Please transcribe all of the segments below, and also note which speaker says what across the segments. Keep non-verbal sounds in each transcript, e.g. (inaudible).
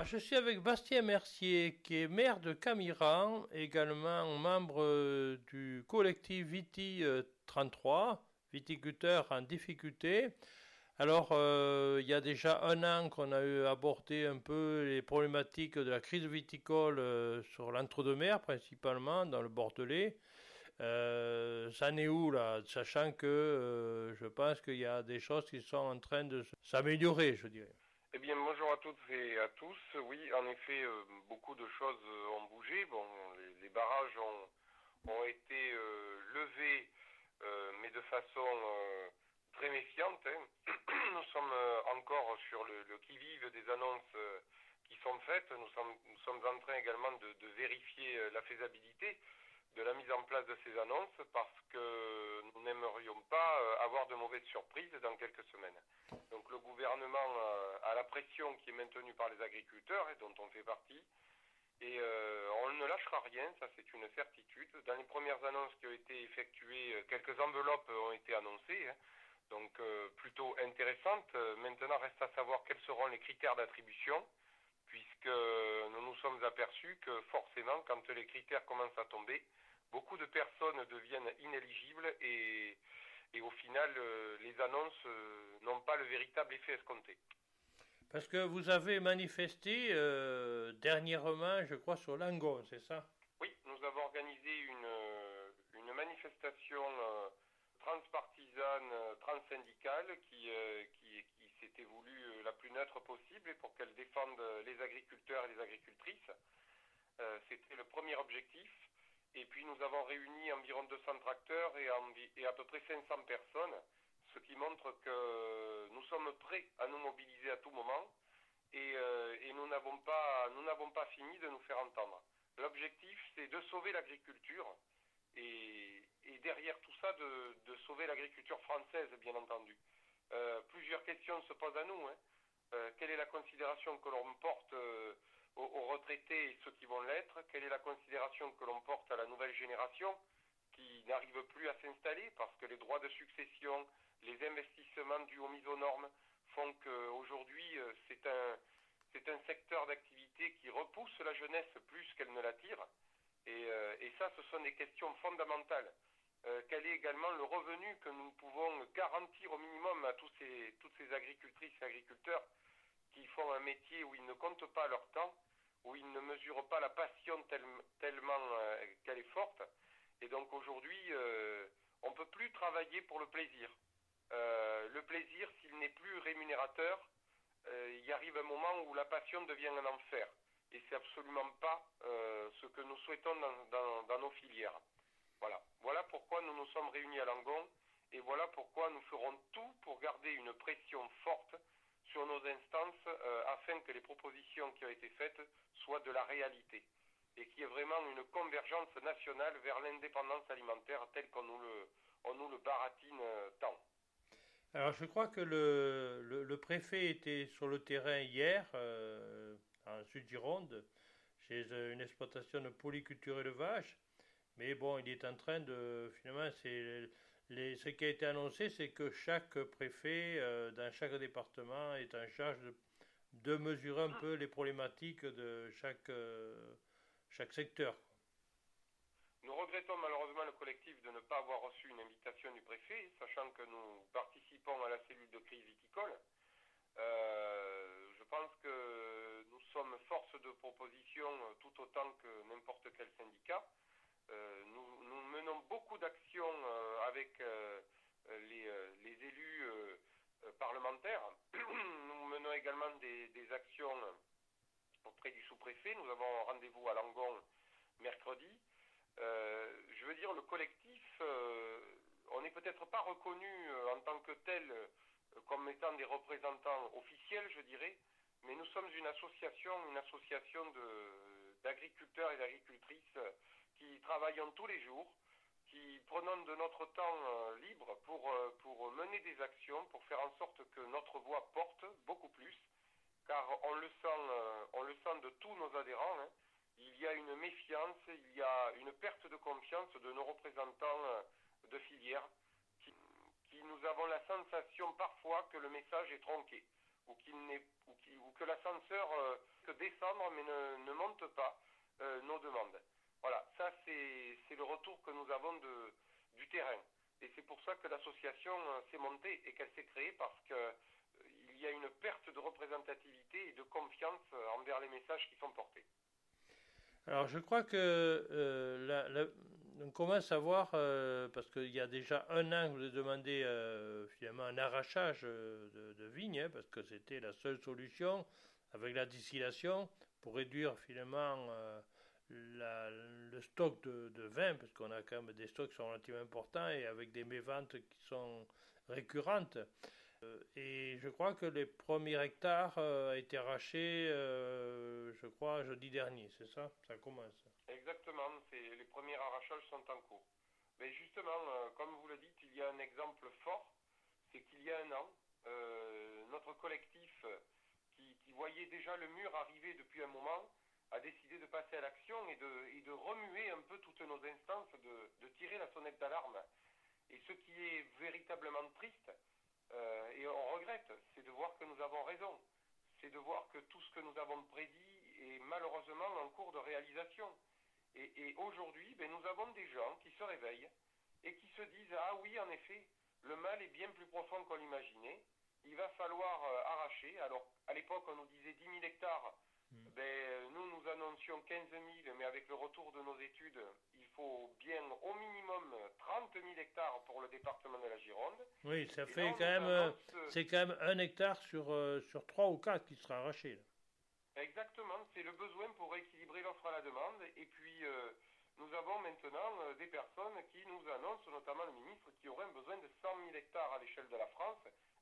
Speaker 1: Alors, je suis avec Bastien Mercier, qui est maire de Camiran, également membre euh, du collectif Viti 33, viticulteur en difficulté. Alors, euh, il y a déjà un an qu'on a eu abordé un peu les problématiques de la crise viticole euh, sur l'entre-deux-mer, principalement dans le Bordelais. Euh, ça n'est où là? Sachant que euh, je pense qu'il y a des choses qui sont en train de s'améliorer, je dirais.
Speaker 2: Eh bien, bonjour à toutes et à tous. Oui, en effet, euh, beaucoup de choses ont bougé. Bon, les, barrages ont, ont été levés, mais de façon très méfiante. Hein. (clears throat) Nous sommes encore sur le, qui-vive des annonces qui sont faites. Nous sommes, nous sommes en train également de vérifier la faisabilité de la mise en place de ces annonces parce que nous n'aimerions pas euh, avoir de mauvaises surprises dans quelques semaines. Donc le gouvernement euh, a la pression qui est maintenue par les agriculteurs et dont on fait partie et euh, on ne lâchera rien, ça c'est une certitude. Dans les premières annonces qui ont été effectuées, quelques enveloppes ont été annoncées, hein, donc plutôt intéressantes. Maintenant reste à savoir quels seront les critères d'attribution puisque nous nous sommes aperçus que forcément, quand les critères commencent à tomber, beaucoup de personnes deviennent inéligibles et, et au final, euh, les annonces euh, n'ont pas le véritable effet escompté.
Speaker 1: Parce que vous avez manifesté euh, dernièrement, je crois, sur Langon, c'est ça?
Speaker 2: Oui, nous avons organisé une, une manifestation transpartisane, transsyndicale, qui, qui, qui s'était voulue la plus neutre possible et pour qu'elle défende les agriculteurs et les agricultrices. C'était le premier objectif. Et puis nous avons réuni environ 200 tracteurs et, à peu près 500 personnes, ce qui montre que nous sommes prêts à nous mobiliser à tout moment et, euh, et nous n'avons pas nous n'avons pas fini de nous faire entendre. L'objectif c'est de sauver l'agriculture et, derrière tout ça de, sauver l'agriculture française bien entendu. Euh, plusieurs questions se posent à nous. Hein. Euh, quelle est la considération que l'on porte aux, retraités et ceux qui vont l'être Quelle est la considération que l'on porte à la nouvelle génération qui n'arrive plus à s'installer parce que les droits de succession, les investissements dus aux mises aux normes font qu'aujourd'hui euh, c'est un, c'est un secteur d'activité qui repousse la jeunesse plus qu'elle ne l'attire. Et, euh, ça, ce sont des questions fondamentales. Euh, quel est également le revenu que nous pouvons garantir au minimum à tous ces, toutes ces agricultrices et agriculteurs qui font un métier où ils ne comptent pas leur temps, où ils ne mesurent pas la passion tel, tellement euh, qu'elle est forte. Et donc aujourd'hui, euh, on ne peut plus travailler pour le plaisir. Euh, le plaisir, s'il n'est plus rémunérateur, il arrive un moment où la passion devient un enfer. Et c'est absolument pas ce que nous souhaitons dans, dans, dans, nos filières. Voilà. Voilà pourquoi nous nous sommes réunis à Langon et voilà pourquoi nous ferons tout pour garder une pression forte sur nos instances euh, afin que les propositions qui ont été faites soient de la réalité et qu'il y ait vraiment une convergence nationale vers l'indépendance alimentaire telle qu'on nous le, baratine euh, tant.
Speaker 1: Alors je crois que le, le, préfet était sur le terrain hier, euh, en Sud-Gironde, chez une exploitation de polyculture élevage. Mais bon, il est en train de, finalement, c'est les, ce qui a été annoncé, c'est que chaque préfet euh, dans chaque département est en charge de, de mesurer un peu les problématiques de chaque, euh, chaque secteur.
Speaker 2: Nous regrettons malheureusement le collectif de ne pas avoir reçu une invitation du préfet, sachant que nous participons à la cellule de crise viticole. Euh, je pense que nous sommes force de proposition tout autant que n'importe quel syndicat. Euh, nous, menons beaucoup d'actions euh, avec euh, les, élus parlementaires. (clears throat) nous menons également des, des actions auprès du sous-préfet. Nous avons rendez-vous à Langon mercredi. je veux dire, le collectif, on n'est peut-être pas reconnu en tant que tel comme étant des représentants officiels, je dirais, mais nous sommes une association, une association d'agriculteurs et d'agricultrices qui travaillons tous les jours, qui prenons de notre temps euh, libre pour, euh, pour mener des actions, pour faire en sorte que notre voix porte beaucoup plus, car on le sent, euh, on le sent de tous nos adhérents. Hein. Il y a une méfiance, il y a une perte de confiance de nos représentants de filière, qui, nous avons la sensation parfois que le message est tronqué, ou, que l'ascenseur que descendre mais ne, ne monte pas nos demandes. Voilà, ça c'est le retour que nous avons du terrain. Et c'est pour ça que l'association s'est montée et qu'elle s'est créée parce que il y a une perte de représentativité et de confiance envers les messages qui sont portés.
Speaker 1: Alors je crois que euh, on commence à voir, euh, parce qu'il y a déjà un an vous avez demandé euh, finalement un arrachage de, de vignes, hein, parce que c'était la seule solution avec la distillation pour réduire finalement le stock de, vin, parce qu'on a quand même des stocks qui sont relativement importants et avec des méventes qui sont récurrentes. Euh, et je crois que les premiers hectares euh, été arrachés, euh, je crois, jeudi dernier, c'est ça? Ça commence.
Speaker 2: Exactement, les premiers arrachages sont en cours. Mais justement, comme vous le dites, il y a un exemple fort, c'est qu'il y a un an, notre collectif qui, voyait déjà le mur arriver depuis un moment a décidé de passer à l'action et de, de, remuer un peu toutes nos instances, de, de tirer la sonnette d'alarme. Et ce qui est véritablement triste, euh, et on regrette, c'est de voir que nous avons raison. C'est de voir que tout ce que nous avons prédit est malheureusement en cours de réalisation. Et, aujourd'hui, ben, nous avons des gens qui se réveillent et qui se disent Ah oui, en effet, le mal est bien plus profond qu'on l'imaginait. Il va falloir euh, arracher. Alors, à l'époque, on nous disait 10 000 hectares. Ben, nous, nous annoncions 15 000, mais avec le retour de nos études, faut bien au minimum 30 000 hectares pour le département de la Gironde.
Speaker 1: Oui, ça fait quand même, euh, c'est quand même un hectare sur, euh, sur 3 ou 4 qui sera arraché.
Speaker 2: Exactement, c'est le besoin pour équilibrer l'offre à la demande. Et puis, euh, nous avons maintenant des personnes qui nous annoncent, notamment le ministre, qui aurait besoin de 100 000 hectares à l'échelle de la France.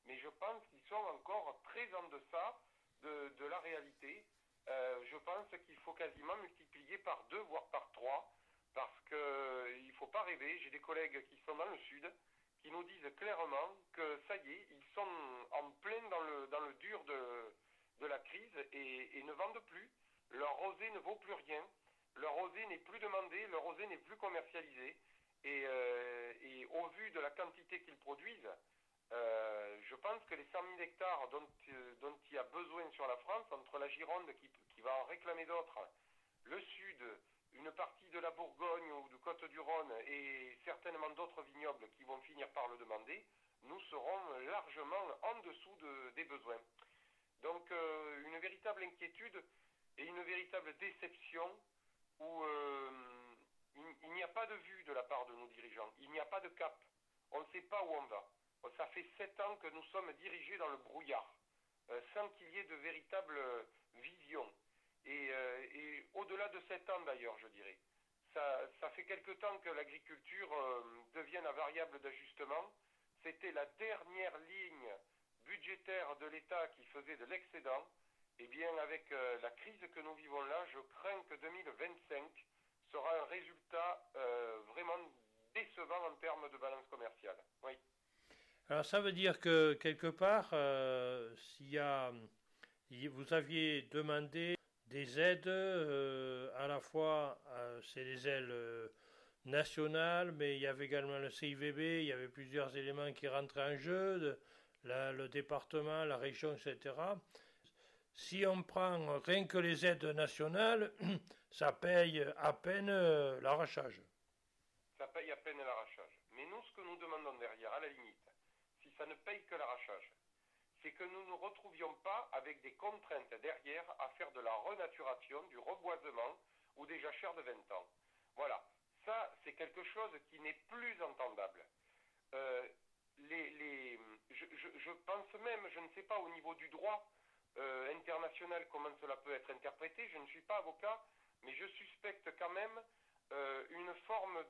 Speaker 2: Mais je pense qu'ils sont encore très en deçà de, de la réalité. Je pense qu'il faut quasiment multiplier par deux, voire par trois parce qu'il euh, ne faut pas rêver. J'ai des collègues qui sont dans le sud qui nous disent clairement que ça y est, ils sont en plein dans le, dans le dur de, de la crise et, ne vendent plus. Leur rosé ne vaut plus rien. Leur rosé n'est plus demandé, leur rosé n'est plus commercialisé. Euh, et, au vu de la quantité qu'ils produisent, euh, je pense que les 100 000 hectares dont, dont il y a besoin sur la France, entre la Gironde qui, va en réclamer d'autres, le Sud, une partie de la Bourgogne ou de Côte-du-Rhône et certainement d'autres vignobles qui vont finir par le demander, nous serons largement en dessous des besoins. Donc euh, une véritable inquiétude et une véritable déception où euh, il, n'y a pas de vue de la part de nos dirigeants, il n'y a pas de cap, on ne sait pas où on va. Ça fait sept ans que nous sommes dirigés dans le brouillard, euh, sans qu'il y ait de véritable vision. Euh, et, au-delà de sept ans d'ailleurs, je dirais. Ça, fait quelque temps que l'agriculture euh, devient un variable d'ajustement. C'était la dernière ligne budgétaire de l'État qui faisait de l'excédent. Eh bien, avec euh, la crise que nous vivons là, je crains que 2025 sera un résultat vraiment décevant en termes de balance commerciale.
Speaker 1: Alors, ça veut dire que quelque part, a, vous aviez demandé des aides euh, à la fois, euh, c'est des aides euh, nationales, mais il y avait également le CIVB, il y avait plusieurs éléments qui rentraient en jeu, le département, la région, etc. Si on prend rien que les aides nationales, (clears throat) ça paye à peine l'arrachage.
Speaker 2: Ça paye à peine l'arrachage. Mais nous, ce que nous demandons derrière, à la limite, ça ne paye que l'arrachage, c'est que nous ne nous retrouvions pas avec des contraintes derrière à faire de la renaturation, du reboisement ou des jachères de 20 ans. Voilà, ça c'est quelque chose qui n'est plus entendable. Euh, je, pense même, je ne sais pas au niveau du droit euh, international comment cela peut être interprété, je ne suis pas avocat, mais je suspecte quand même euh, une forme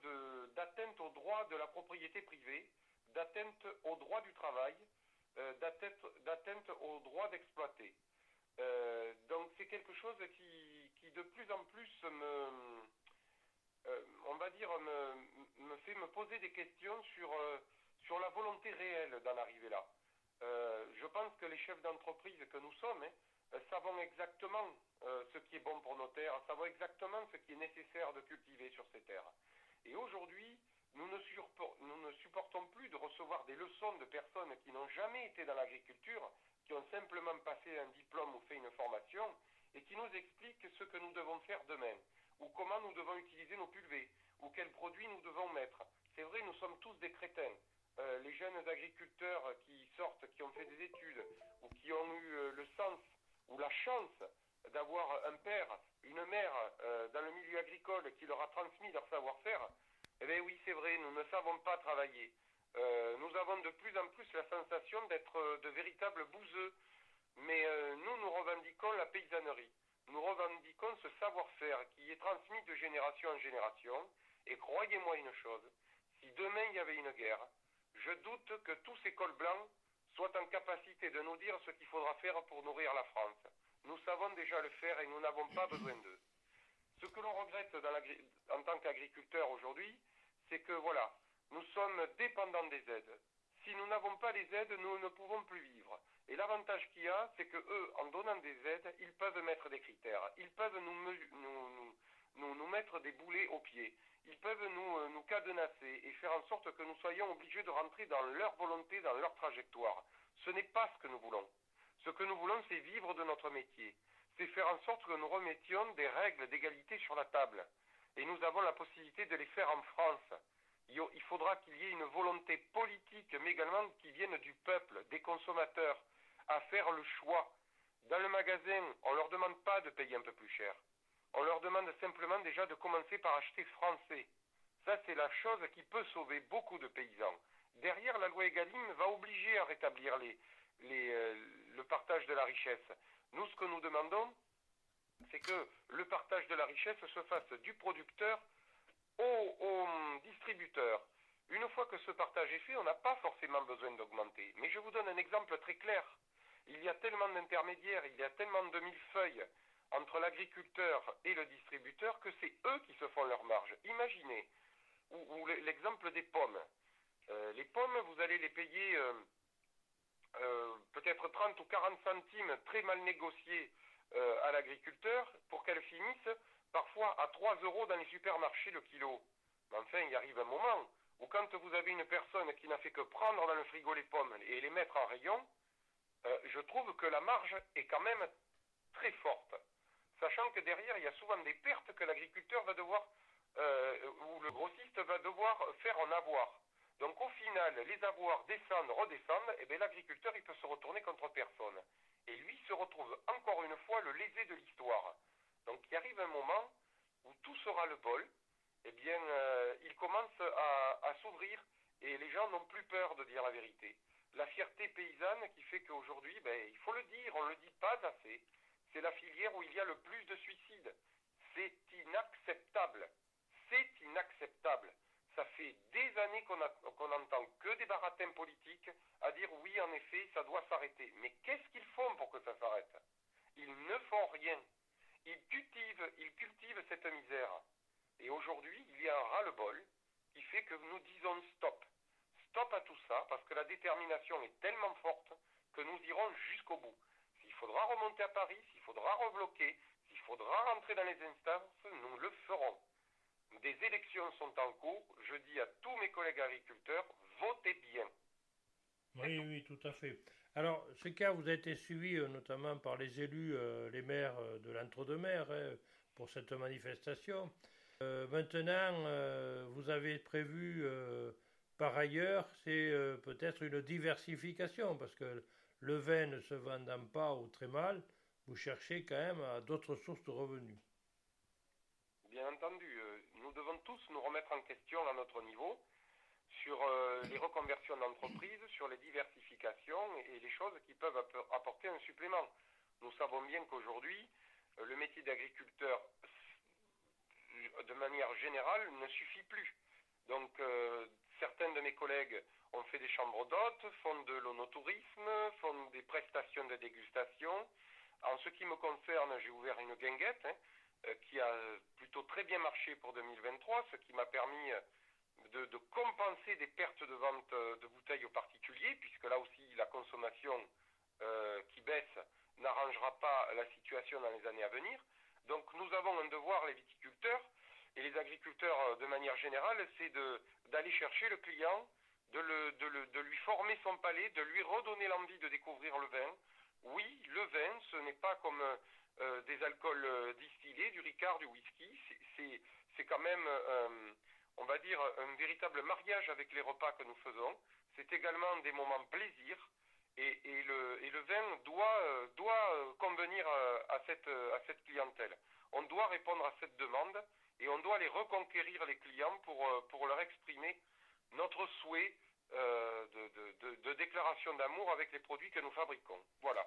Speaker 2: d'atteinte au droit de la propriété privée, d'atteinte au droit du travail, euh, d'atteinte au droit d'exploiter. Euh, donc c'est quelque chose qui, qui, de plus en plus me, euh, on va dire, me, me, fait me poser des questions sur, sur la volonté réelle d'en arriver là. je pense que les chefs d'entreprise que nous sommes hein, savons exactement ce qui est bon pour nos terres, savons exactement ce qui est nécessaire de cultiver sur ces terres. Et aujourd'hui, nous ne, supportons plus de recevoir des leçons de personnes qui n'ont jamais été dans l'agriculture, qui ont simplement passé un diplôme ou fait une formation, et qui nous expliquent ce que nous devons faire demain, ou comment nous devons utiliser nos pulvées, ou quels produits nous devons mettre. C'est vrai, nous sommes tous des crétins. Euh, les jeunes agriculteurs qui sortent, qui ont fait des études, ou qui ont eu euh, le sens ou la chance d'avoir un père, une mère euh, dans le milieu agricole qui leur a transmis leur savoir-faire, eh bien oui, c'est vrai, nous ne savons pas travailler. nous avons de plus en plus la sensation d'être de véritables bouseux, mais nous, nous revendiquons la paysannerie. Nous revendiquons ce savoir-faire qui est transmis de génération en génération, et croyez-moi une chose, si demain il y avait une guerre, je doute que tous ces cols blancs soient en capacité de nous dire ce qu'il faudra faire pour nourrir la France. Nous savons déjà le faire et nous n'avons pas besoin d'eux. Ce que l'on regrette en tant qu'agriculteur aujourd'hui, c'est que voilà, nous sommes dépendants des aides. Si nous n'avons pas les aides, nous ne pouvons plus vivre. Et l'avantage qu'il y a, c'est que eux, en donnant des aides, ils peuvent mettre des critères. Ils peuvent nous, nous, mettre des boulets aux pieds ils peuvent euh, nous cadenasser et faire en sorte que nous soyons obligés de rentrer dans leur volonté, dans leur trajectoire. Ce n'est pas ce que nous voulons. Ce que nous voulons, c'est vivre de notre métier. C'est faire en sorte que nous remettions des règles d'égalité sur la table. Et nous avons la possibilité de les faire en France. Il faudra qu'il y ait une volonté politique, mais également qui vienne du peuple, des consommateurs, à faire le choix. Dans le magasin, on ne leur demande pas de payer un peu plus cher. On leur demande simplement déjà de commencer par acheter français. Ça, c'est la chose qui peut sauver beaucoup de paysans. Derrière, la loi Egalim va obliger à rétablir euh, le partage de la richesse. Nous, ce que nous demandons, c'est que le partage de la richesse se fasse du producteur au, au distributeur. Une fois que ce partage est fait, on n'a pas forcément besoin d'augmenter. Mais je vous donne un exemple très clair. Il y a tellement d'intermédiaires, il y a tellement de millefeuilles entre l'agriculteur et le distributeur que c'est eux qui se font leur marge. Imaginez, ou, l'exemple des pommes. Euh, les pommes, vous allez les payer euh, peut-être 30 ou 40 centimes très mal négociés à l'agriculteur pour qu'elles finissent parfois à 3 euros dans les supermarchés le kilo. Enfin, il arrive un moment où quand vous avez une personne qui n'a fait que prendre dans le frigo les pommes et les mettre en rayon, je trouve que la marge est quand même très forte sachant que derrière, il y a souvent des pertes que l'agriculteur va devoir, euh, ou le grossiste va devoir faire en avoir. Donc au final, les avoirs descendent, redescendent, et bien l'agriculteur, il peut se retourner contre personne. Et lui se retrouve encore une fois le lésé de l'histoire. Donc il arrive un moment où tout sera le bol, et bien euh, il commence à, à s'ouvrir, et les gens n'ont plus peur de dire la vérité. La fierté paysanne qui fait qu'aujourd'hui, ben, il faut le dire, on ne le dit pas assez, c'est la filière où il y a le plus de suicides. C'est inacceptable. C'est inacceptable. Ça fait des années qu'on n'entend que des baratins politiques à dire oui, en effet, ça doit s'arrêter. Mais qu'est-ce qu'ils font pour que ça s'arrête? Ils ne font rien. Ils cultivent, ils cultivent cette misère. Et aujourd'hui, il y a un ras-le-bol qui fait que nous disons stop. Stop à tout ça, parce que la détermination est tellement forte que nous irons jusqu'au bout faudra remonter à Paris, s'il faudra rebloquer, s'il faudra rentrer dans les instances, nous le ferons. Des élections sont en cours. Je dis à tous mes collègues agriculteurs, votez bien.
Speaker 1: Oui, oui, tout à fait. Alors, ce cas vous a été suivi euh, notamment par les élus, euh, les maires euh, de l'entre-deux-mer hein, pour cette manifestation. maintenant, vous avez prévu par ailleurs, c'est peut-être une diversification parce que le vin ne se vendant pas ou très mal, vous cherchez quand même à d'autres sources de revenus.
Speaker 2: Bien entendu, nous devons tous nous remettre en question à notre niveau sur euh, les reconversions d'entreprises, sur les diversifications et les choses qui peuvent apporter un supplément. Nous savons bien qu'aujourd'hui, euh, le métier d'agriculteur, de manière générale, ne suffit plus. Donc, certains de mes collègues ont fait des chambres d'hôtes, font de l'onotourisme, font des prestations de dégustation. En ce qui me concerne, j'ai ouvert une guinguette hein, euh, qui a plutôt très bien marché pour 2023, ce qui m'a permis de, compenser des pertes de vente de bouteilles aux particuliers, puisque là aussi la consommation euh, qui baisse n'arrangera pas la situation dans les années à venir. Donc nous avons un devoir, les viticulteurs et les agriculteurs de manière générale, c'est d'aller chercher le client de, lui former son palais, de lui redonner l'envie de découvrir le vin, oui, le vin, ce n'est pas comme des alcools distillés, du ricard, du whisky. C'est quand même, on va dire, un véritable mariage avec les repas que nous faisons. C'est également des moments plaisir. Et, le, vin doit, convenir à cette, clientèle. On doit répondre à cette demande et on doit les reconquérir les clients pour, leur exprimer notre souhait euh, de, déclaration d'amour avec les produits que nous fabriquons. Voilà.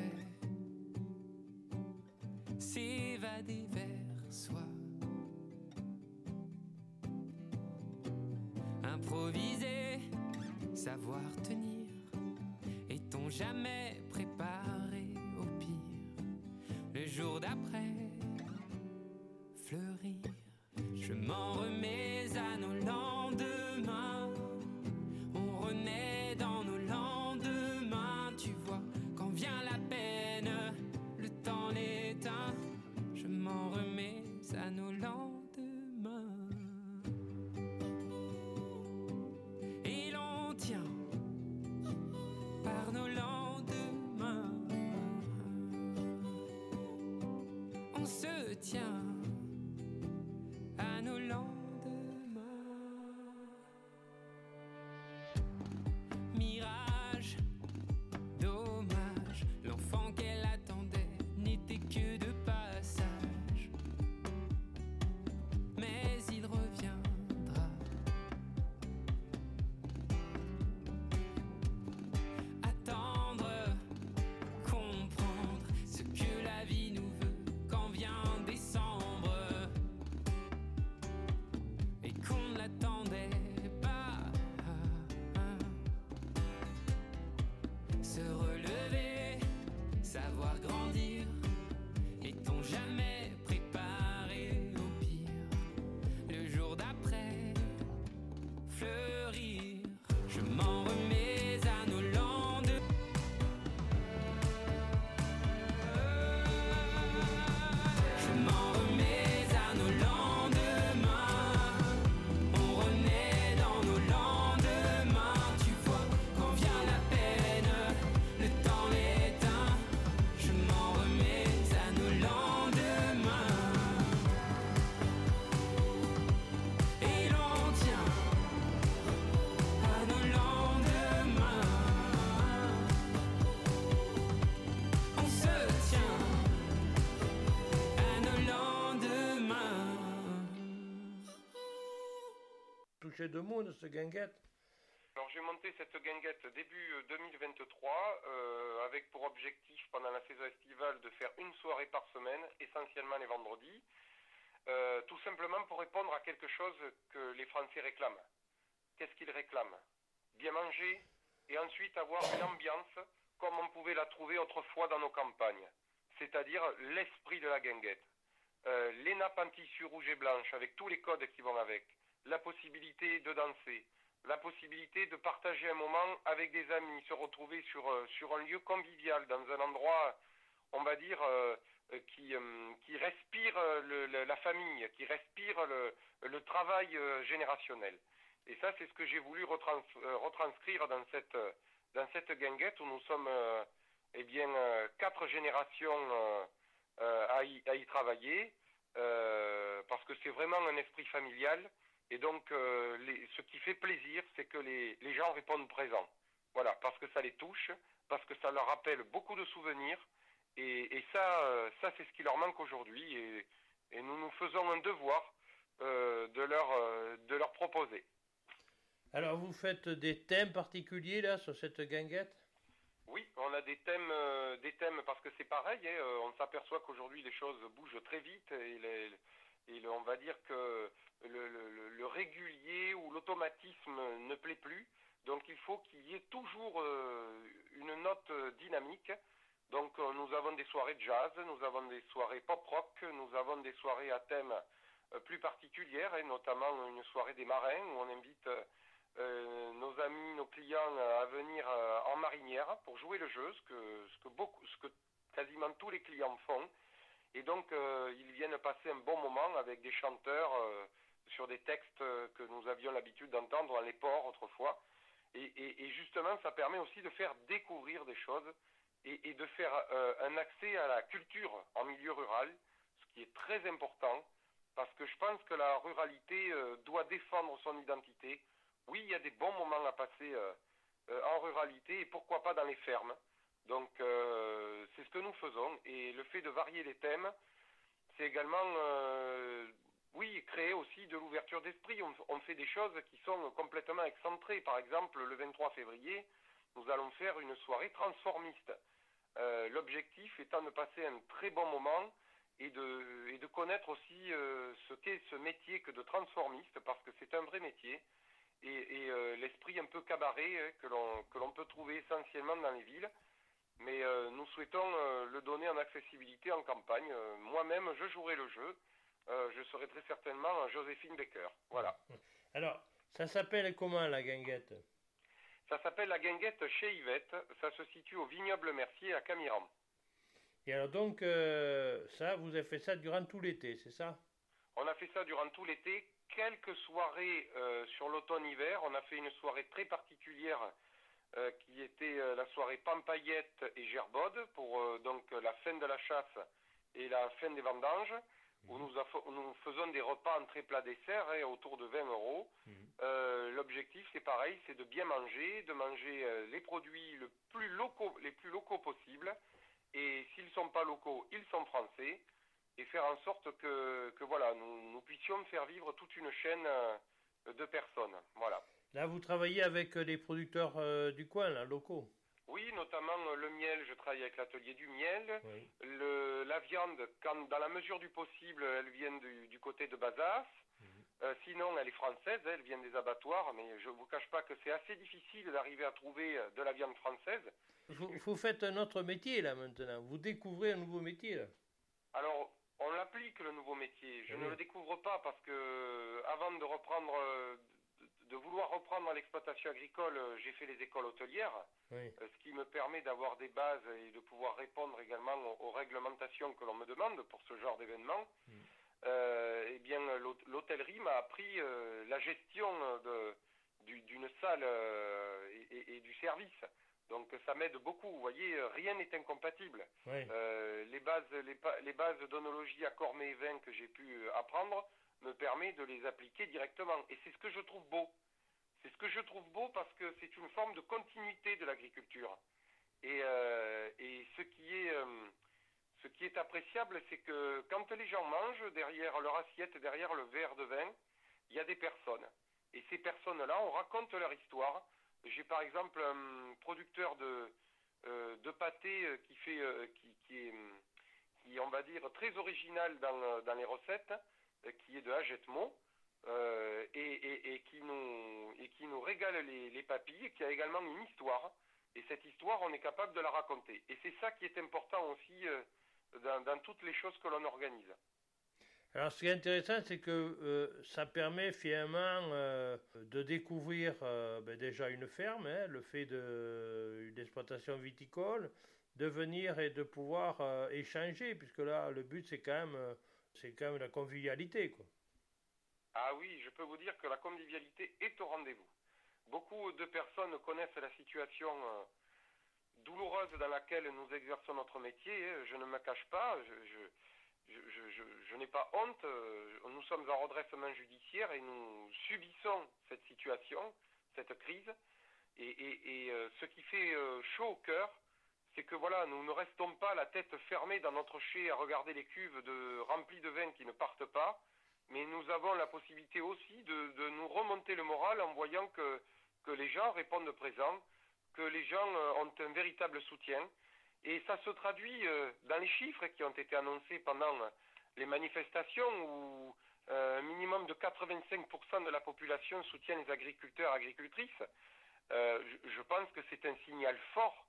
Speaker 3: jamais
Speaker 1: de monde, ce guinguette
Speaker 2: alors j'ai monté cette guinguette début 2023 euh, euh, avec pour objectif pendant la saison estivale de faire une soirée par semaine, essentiellement les vendredis, euh, tout simplement pour répondre à quelque chose que les Français réclament. Qu'est-ce qu'ils réclament? Bien manger et ensuite avoir une ambiance comme on pouvait la trouver autrefois dans nos campagnes, c'est-à-dire l'esprit de la guinguette. les nappes en tissu rouge et blanche avec tous les codes qui vont avec, la possibilité de danser, la possibilité de partager un moment avec des amis, se retrouver sur, euh, sur un lieu convivial, dans un endroit, on va dire, euh, qui, euh, qui respire la famille, qui respire le, travail générationnel. Et ça, c'est ce que j'ai voulu retranscrire dans cette, dans cette guinguette où nous sommes eh bien, quatre générations à y, à, y, travailler, parce que c'est vraiment un esprit familial et donc, euh, ce qui fait plaisir, c'est que les, gens répondent présents. Voilà, parce que ça les touche, parce que ça leur rappelle beaucoup de souvenirs. Et, ça, euh, ça c'est ce qui leur manque aujourd'hui. Et, nous nous faisons un devoir euh, de, leur, de leur proposer.
Speaker 1: Alors, vous faites des thèmes particuliers là sur cette guinguette?
Speaker 2: Oui, on a des thèmes, des thèmes parce que c'est pareil. Hein, on s'aperçoit qu'aujourd'hui les choses bougent très vite et, et on va dire que le, régulier ou l'automatisme ne plaît plus. Donc il faut qu'il y ait toujours une note dynamique. Donc nous avons des soirées jazz, nous avons des soirées pop-rock, nous avons des soirées à thème plus particulières, et notamment une soirée des marins où on invite euh, nos amis, nos clients à venir euh, en marinière pour jouer le jeu, ce que, beaucoup, ce que quasiment tous les clients font. Et donc, euh, ils viennent passer un bon moment avec des chanteurs sur des textes que nous avions l'habitude d'entendre dans les ports autrefois. Et, justement, ça permet aussi de faire découvrir des choses et, de faire un accès à la culture en milieu rural, ce qui est très important, parce que je pense que la ruralité doit défendre son identité, oui, il y a des bons moments à passer euh, euh, en ruralité et pourquoi pas dans les fermes. Donc euh, c'est ce que nous faisons et le fait de varier les thèmes, c'est également, oui, créer aussi de l'ouverture d'esprit. On, fait des choses qui sont complètement excentrées. Par exemple, le 23 février, nous allons faire une soirée transformiste. L'objectif étant de passer un très bon moment et de, connaître aussi ce qu'est ce métier que de transformiste, parce que c'est un vrai métier et, euh, l'esprit un peu cabaret hein, que l'on peut trouver essentiellement dans les villes. Mais euh, nous souhaitons euh, le donner en accessibilité en campagne. Moi-même, je jouerai le jeu. Je serai très certainement Joséphine Becker. Voilà. (laughs)
Speaker 1: Alors, ça s'appelle comment la guinguette?
Speaker 2: Ça s'appelle la guinguette chez Yvette. Ça se situe au vignoble Mercier à Camiran.
Speaker 1: Et alors donc, ça, vous avez fait ça durant tout l'été, c'est ça?
Speaker 2: On a fait ça durant tout l'été quelques soirées euh, sur l'automne-hiver. On a fait une soirée très particulière euh, qui était euh, la soirée Pampaillette et Gerbode pour donc la fin de la chasse et la fin des vendanges, où nous, faisons des repas entrée plat dessert hein, autour de 20 euros. Mhm. L'objectif c'est pareil, c'est de bien manger, de manger les produits le plus locaux, les plus locaux possibles. Et s'ils ne sont pas locaux, ils sont français et faire en sorte que, voilà, nous, puissions faire vivre toute une chaîne euh, de personnes. Voilà.
Speaker 1: Là, vous travaillez avec les producteurs euh, du coin, là, locaux
Speaker 2: Oui, notamment euh, le miel, je travaille avec l'atelier du miel. Le, la viande, quand, dans la mesure du possible, elle vient du, côté de Bazas. Mhm. sinon, elle est française, elle vient des abattoirs, mais je ne vous cache pas que c'est assez difficile d'arriver à trouver de la viande française.
Speaker 1: Vous, vous, faites un autre métier là maintenant, vous découvrez un nouveau métier là.
Speaker 2: Alors, on l'applique le nouveau métier. Je ne le découvre pas parce que avant de reprendre, de, vouloir reprendre l'exploitation agricole, j'ai fait les écoles hôtelières, euh, ce qui me permet d'avoir des bases et de pouvoir répondre également aux, réglementations que l'on me demande pour ce genre d'événement. Mm. Euh, eh bien, l'hôtellerie m'a appris euh, la gestion d'une salle et, du service. Donc ça m'aide beaucoup. Vous voyez, rien n'est incompatible. Euh, les bases, les, bases d'onologie à cormet et vin que j'ai pu euh, apprendre me permet de les appliquer directement. Et c'est ce que je trouve beau. C'est ce que je trouve beau parce que c'est une forme de continuité de l'agriculture. Et, euh, ce qui est ce qui est appréciable, c'est que quand les gens mangent derrière leur assiette, derrière le verre de vin, il y a des personnes. Et ces personnes-là, on raconte leur histoire j'ai par exemple un producteur de, euh, de pâté euh, qui fait euh, qui, qui, est on va dire très original dans, dans les recettes, qui est de Hagetmont. Euh, et, et, et, qui nous et qui nous régale les, les papilles, qui a également une histoire. Et cette histoire, on est capable de la raconter. Et c'est ça qui est important aussi dans, dans toutes les choses que l'on organise.
Speaker 1: Alors, ce qui est intéressant, c'est que euh, ça permet finalement euh, de découvrir euh, ben, déjà une ferme, hein, le fait d'une exploitation viticole, de venir et de pouvoir échanger, puisque là, le but, c'est quand même, c'est quand même la convivialité.
Speaker 2: Ah oui, je peux vous dire que la convivialité est au rendez-vous. Beaucoup de personnes connaissent la situation douloureuse dans laquelle nous exerçons notre métier. Hein. Je ne me cache pas. je n'ai pas honte. Euh, nous sommes en redressement judiciaire et nous subissons cette situation, cette crise. Et, euh, ce qui fait euh, chaud au cœur, c'est que voilà, nous ne restons pas la tête fermée dans notre chai à regarder les cuves de, remplies de vin qui ne partent pas, mais nous avons la possibilité aussi de, nous remonter le moral en voyant que, les gens répondent présents, que les gens ont un véritable soutien et ça se traduit euh, dans les chiffres qui ont été annoncés pendant les manifestations où euh, un minimum de 85% de la population soutient les agriculteurs et agricultrices. euh, je pense que c'est un signal fort.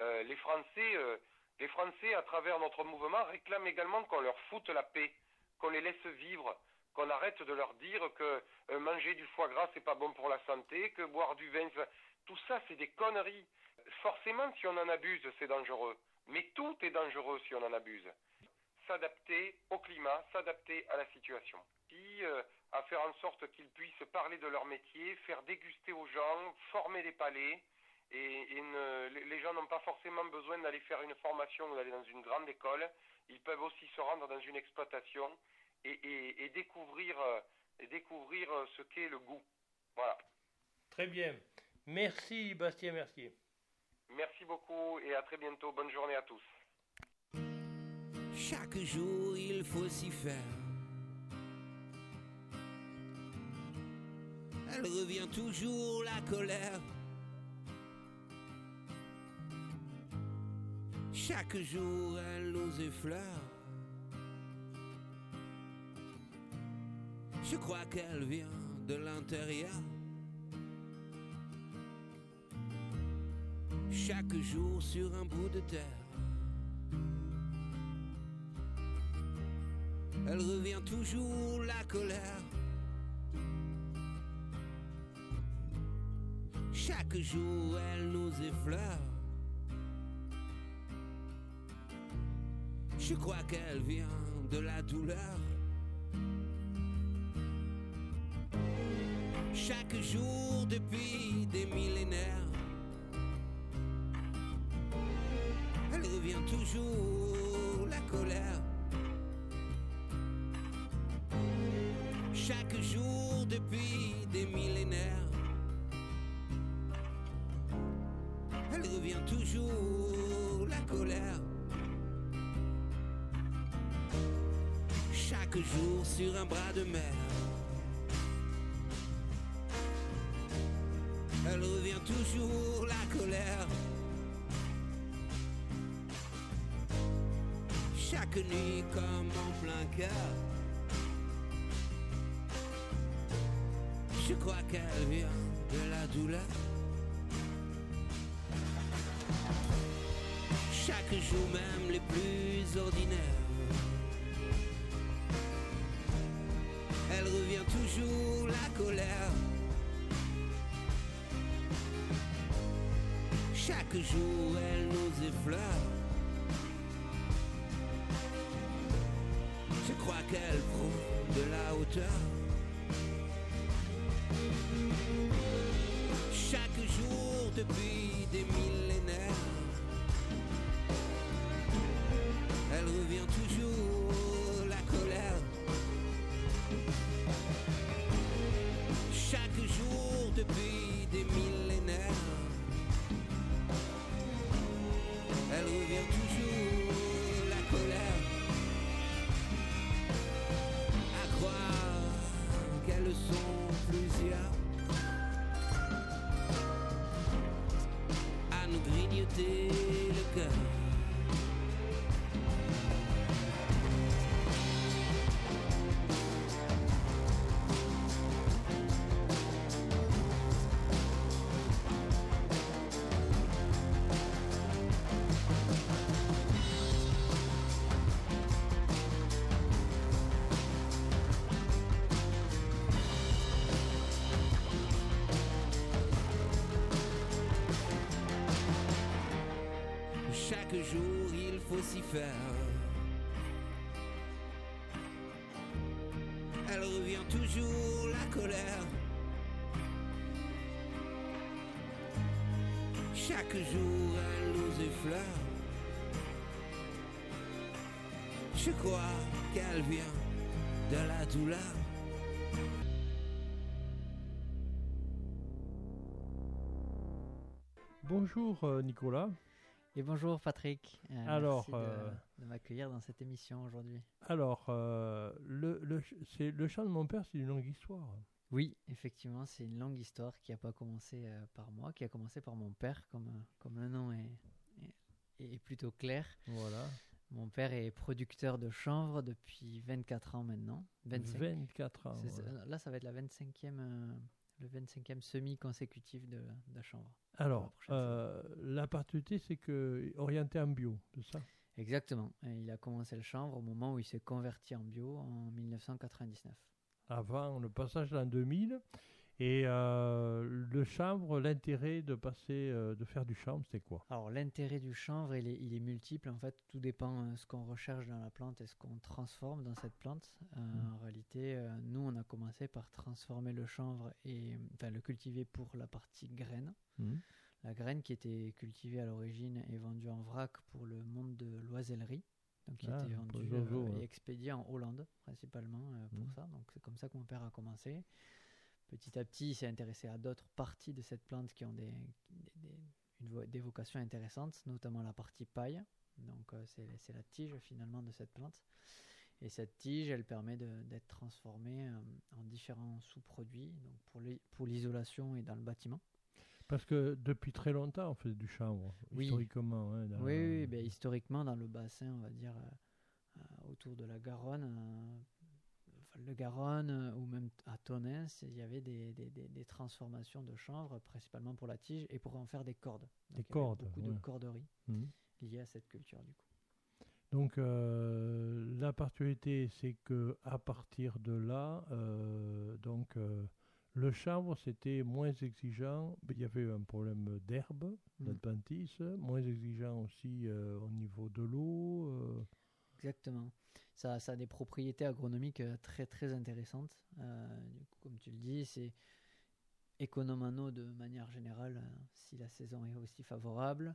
Speaker 2: Euh, les Français, euh, les Français, à travers notre mouvement, réclament également qu'on leur foute la paix, qu'on les laisse vivre, qu'on arrête de leur dire que euh, manger du foie gras c'est pas bon pour la santé, que boire du vin, tout ça c'est des conneries. Forcément, si on en abuse, c'est dangereux. Mais tout est dangereux si on en abuse. S'adapter au climat, s'adapter à la situation. Puis, à faire en sorte qu'ils puissent parler de leur métier, faire déguster aux gens, former des palais. Et, et ne- les- gens n'ont pas forcément besoin d'aller faire une formation ou d'aller dans une grande école. Ils peuvent aussi se rendre dans une exploitation et, et- et découvrir, euh, et découvrir euh, ce qu'est le goût. Voilà.
Speaker 1: Très bien. Merci Bastien Mercier.
Speaker 2: Merci beaucoup et à très bientôt. Bonne journée à tous.
Speaker 4: Chaque jour, il faut s'y faire. Elle revient toujours, la colère. Chaque jour, elle nous effleure. Je crois qu'elle vient de l'intérieur. Chaque jour sur un bout de terre. Elle revient toujours la colère. Chaque jour, elle nous effleure. Je crois qu'elle vient de la douleur. Chaque jour depuis des millénaires. Elle revient toujours la colère. Chaque jour depuis des millénaires. Elle revient toujours la colère. Jour sur un bras de mer. Elle revient toujours la colère. Chaque nuit comme en plein cœur. Je crois qu'elle vient de la douleur. Chaque jour même les plus ordinaires. Toujours la colère. Chaque jour elle nous effleure. Je crois qu'elle prend de la hauteur. Chaque jour depuis des millénaires, Chaque jour il faut s'y faire. Elle revient toujours la colère. Chaque jour elle nous effleure. Je crois qu'elle vient de la douleur.
Speaker 1: Bonjour euh, Nicolas.
Speaker 5: Et bonjour Patrick. Euh,
Speaker 1: Alors,
Speaker 5: merci de,
Speaker 1: euh,
Speaker 5: de m'accueillir dans cette émission aujourd'hui.
Speaker 1: Alors, euh, le, le, c'est, le chant de mon père, c'est une longue histoire.
Speaker 5: Oui, effectivement, c'est une longue histoire qui n'a pas commencé par moi, qui a commencé par mon père, comme, comme le nom est, est, est plutôt clair.
Speaker 1: Voilà.
Speaker 5: Mon père est producteur de chanvre depuis 24 ans maintenant. 25.
Speaker 1: 24 ans.
Speaker 5: Là, ça va être la 25e euh, le 25e semi consécutif de, de chanvre.
Speaker 1: Alors, euh, la particularité, c'est que orienté en bio, c'est ça?
Speaker 5: Exactement. Et il a commencé le chanvre au moment où il s'est converti en bio en 1999.
Speaker 1: Avant le passage en 2000. Et euh, le chanvre, l'intérêt de passer, euh, de faire du chanvre, c'est quoi?
Speaker 5: Alors l'intérêt du chanvre, il est, il est multiple. En fait, tout dépend de ce qu'on recherche dans la plante et ce qu'on transforme dans cette plante. Euh. En réalité, euh, nous, on a commencé par transformer le chanvre et enfin, le cultiver pour la partie graine.
Speaker 1: Mhm.
Speaker 5: La graine qui était cultivée à l'origine est vendue en vrac pour le monde de l'oisellerie. Donc, qui
Speaker 1: Ah,
Speaker 5: était vendu euh, et expédié en Hollande, principalement euh, pour
Speaker 1: Mhm.
Speaker 5: ça. Donc, c'est comme ça que mon père a commencé. Petit à petit, il s'est intéressé à d'autres parties de cette plante qui ont des, des- des- une des vocations intéressantes, notamment la partie paille. Donc, euh, c'est la tige finalement de cette plante. Et cette tige, elle permet d'être transformée euh, en différents sous-produits donc pour l'i- pour l'isolation et dans le bâtiment.
Speaker 1: Parce que depuis très longtemps, on fait du chanvre,
Speaker 5: Oui.
Speaker 1: historiquement. hein, dans
Speaker 5: Oui, oui, ben, historiquement, dans le bassin, on va dire, euh, euh, autour de la Garonne, le Garonne euh, ou même à Tonnes, il y avait des, des- des- des transformations de chanvre, principalement pour la tige et pour en faire des cordes. Donc,
Speaker 1: Des
Speaker 5: il y avait
Speaker 1: cordes,
Speaker 5: Beaucoup
Speaker 1: ouais.
Speaker 5: de corderies
Speaker 1: Mhm.
Speaker 5: liées à cette culture, du coup.
Speaker 1: Donc euh, la particularité, c'est que à partir de là, euh, donc euh, le chanvre c'était moins exigeant. Il y avait un problème d'herbe, d'adventice, moins exigeant aussi au niveau de l'eau.
Speaker 5: Exactement. Ça, ça a des propriétés agronomiques euh, très très intéressantes. Euh, du coup, comme tu le dis, c'est économe en eau de manière générale euh, si la saison est aussi favorable.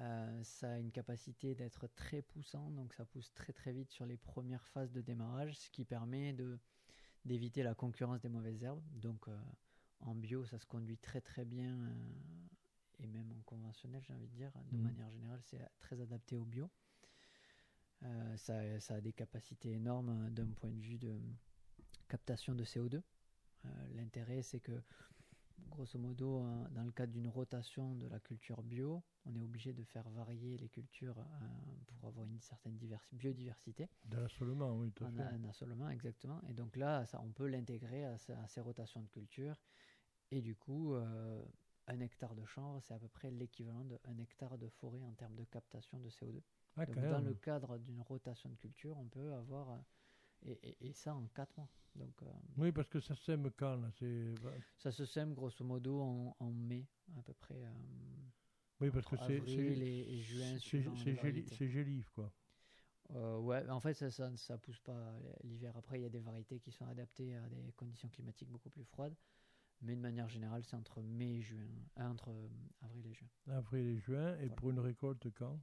Speaker 5: Euh, ça a une capacité d'être très poussant, donc ça pousse très très vite sur les premières phases de démarrage, ce qui permet de d'éviter la concurrence des mauvaises herbes. Donc euh, en bio, ça se conduit très très bien euh, et même en conventionnel, j'ai envie de dire, de
Speaker 1: Mhm.
Speaker 5: manière générale, c'est très adapté au bio. Euh, ça, ça a des capacités énormes euh, d'un point de vue de captation de CO2. Euh, L'intérêt, c'est que, grosso modo, euh, dans le cadre d'une rotation de la culture bio, on est obligé de faire varier les cultures euh, pour avoir une certaine diversi- biodiversité.
Speaker 1: De l'assolement, oui, tout à fait.
Speaker 5: un assolement, exactement. Et donc là, ça, on peut l'intégrer à, ce- à ces rotations de culture. Et du coup, euh, un hectare de chanvre, c'est à peu près l'équivalent d'un hectare de forêt en termes de captation de CO2.
Speaker 1: Ah,
Speaker 5: Donc,
Speaker 1: quand
Speaker 5: dans le cadre d'une rotation de culture, on peut avoir. euh, et, et- et ça en 4 mois. Donc, euh,
Speaker 1: Oui, parce que ça sème quand là, c'est...
Speaker 5: ça se sème grosso modo en, en mai, à peu près. euh,
Speaker 1: Oui, parce que c'est... c'est gélif, quoi.
Speaker 5: Euh, ouais, en fait, ça, ça, ça pousse pas l'hiver. Après, il y a des variétés qui sont adaptées à des conditions climatiques beaucoup plus froides. Mais de manière générale, c'est entre mai et juin, euh, entre euh, avril et juin.
Speaker 1: Avril et juin, et
Speaker 5: Voilà.
Speaker 1: pour une récolte quand?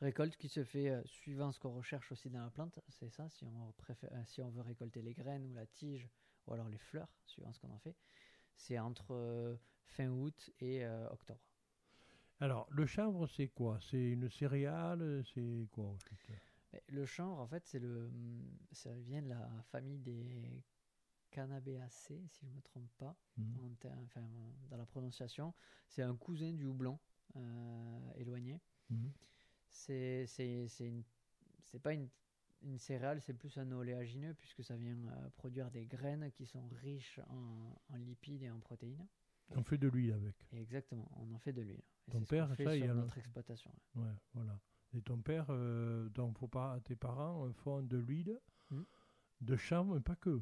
Speaker 5: Récolte qui se fait euh, suivant ce qu'on recherche aussi dans la plante, c'est ça. Si on, préfère, euh, si on veut récolter les graines ou la tige, ou alors les fleurs, suivant ce qu'on en fait, c'est entre fin août et octobre.
Speaker 1: Alors, le chanvre, c'est quoi? C'est une céréale? C'est quoi en fait
Speaker 5: Mais le chanvre, en fait, c'est le, hum, ça vient de la famille des Cannabéacées, si je ne me trompe pas.
Speaker 1: Mhm.
Speaker 5: en enfin, dans la prononciation. C'est un cousin du houblon euh, éloigné.
Speaker 1: Mhm.
Speaker 5: C'est pas une, une céréale, c'est plus un oléagineux puisque ça vient euh, produire des graines qui sont riches en, en lipides et en protéines.
Speaker 1: On fait de l'huile avec.
Speaker 5: Et exactement, on en fait de l'huile.
Speaker 1: Ton père,
Speaker 5: fait
Speaker 1: ça, il y a
Speaker 5: notre exploitation. ouais.
Speaker 1: Voilà. Et ton père, euh, donc faut pas, tes parents euh, font de l'huile,
Speaker 5: Mhm.
Speaker 1: de chanvre, mais pas que.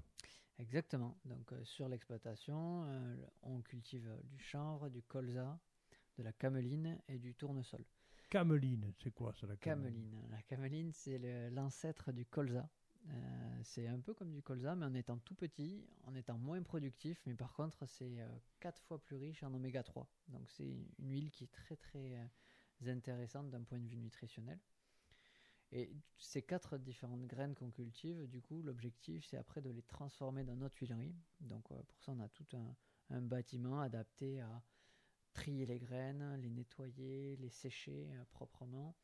Speaker 5: Exactement. Donc euh, sur l'exploitation, euh, on cultive euh, du chanvre, du colza, de la cameline et du tournesol.
Speaker 1: Cameline, c'est quoi ça la cameline?
Speaker 5: Cameline. La cameline, c'est l'ancêtre du colza. Euh, c'est un peu comme du colza, mais en étant tout petit, en étant moins productif, mais par contre, c'est quatre fois plus riche en oméga 3. Donc, c'est une huile qui est très très intéressante d'un point de vue nutritionnel. Et ces quatre différentes graines qu'on cultive, du coup, l'objectif, c'est après de les transformer dans notre huilerie. Donc, euh, pour ça, on a tout un, bâtiment adapté à trier les graines, les nettoyer, les sécher euh, proprement,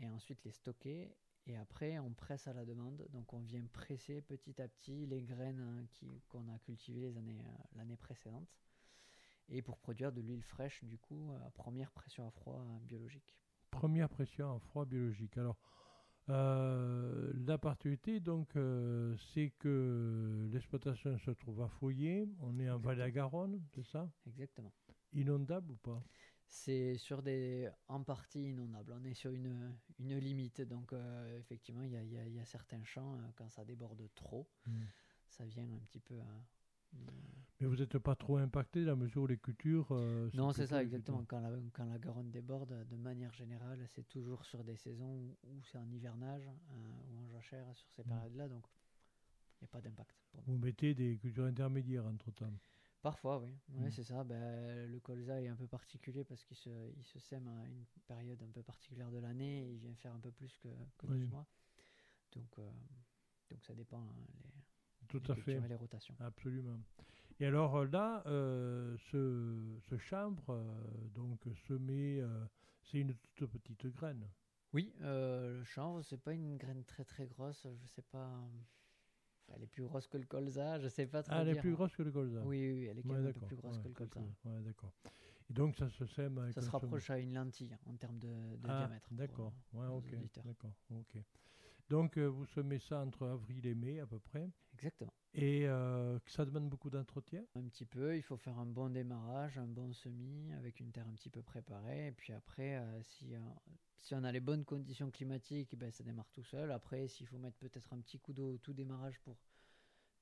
Speaker 5: et ensuite les stocker. Et après, on presse à la demande. Donc, on vient presser petit à petit les graines hein, qu'on a cultivées euh, l'année précédente. Et pour produire de l'huile fraîche, du coup, à première pression à froid biologique.
Speaker 1: Première pression en froid biologique. Alors, Euh, la particularité, donc, euh, c'est que l'exploitation se trouve à Foyer. On est en Vallée-à-Garonne, c'est ça?
Speaker 5: Exactement.
Speaker 1: Inondable ou pas?
Speaker 5: C'est sur des en partie inondable. On est sur une, une limite. Donc, euh, effectivement, il y y a- il y a certains champs, quand ça déborde trop,
Speaker 1: Mm.
Speaker 5: ça vient un petit peu à.
Speaker 1: Mais vous n'êtes pas trop impacté dans la mesure où les cultures. euh,
Speaker 5: Non, c'est ça, exactement. Quand la, quand la Garonne déborde, de manière générale, c'est toujours sur des saisons où, c'est en hivernage euh, ou en jachère sur ces
Speaker 1: Mm.
Speaker 5: périodes-là. Donc, il n'y a pas d'impact.
Speaker 1: Vous mettez des cultures intermédiaires entre temps.
Speaker 5: Parfois, oui. Ouais,
Speaker 1: Mm.
Speaker 5: c'est ça. Ben, le colza est un peu particulier parce qu'il se, il se sème à une période un peu particulière de l'année il vient faire un peu plus que, que
Speaker 1: Oui.
Speaker 5: 12 mois. Donc, euh, donc ça dépend, hein, les,
Speaker 1: Tout à fait.
Speaker 5: et les rotations.
Speaker 1: Absolument. Et alors euh, là, euh, ce, ce chambre, euh, donc semé, euh, c'est une toute petite graine.
Speaker 5: Oui, le chanvre, c'est pas une graine très très grosse. Je sais pas. Elle est plus grosse que le colza. Je sais pas trop
Speaker 1: Ah, elle est plus grosse que le colza.
Speaker 5: Oui, oui, elle est quand
Speaker 1: Ouais,
Speaker 5: même un peu
Speaker 1: d'accord.
Speaker 5: plus grosse
Speaker 1: Ouais,
Speaker 5: que le colza.
Speaker 1: ouais, d'accord. Et donc ça se sème avec
Speaker 5: Ça se rapproche à une lentille en termes de, de
Speaker 1: Ah,
Speaker 5: diamètre.
Speaker 1: D'accord. Ouais, ok. D'accord. Ok. Donc euh, vous semez ça entre avril et mai à peu près.
Speaker 5: Exactement.
Speaker 1: Et euh, ça demande beaucoup d'entretien?
Speaker 5: Un petit peu, il faut faire un bon démarrage, un bon semis avec une terre un petit peu préparée. Et puis après, euh, si, euh, si on a les bonnes conditions climatiques, ben, ça démarre tout seul. Après, s'il faut mettre peut-être un petit coup d'eau au tout démarrage pour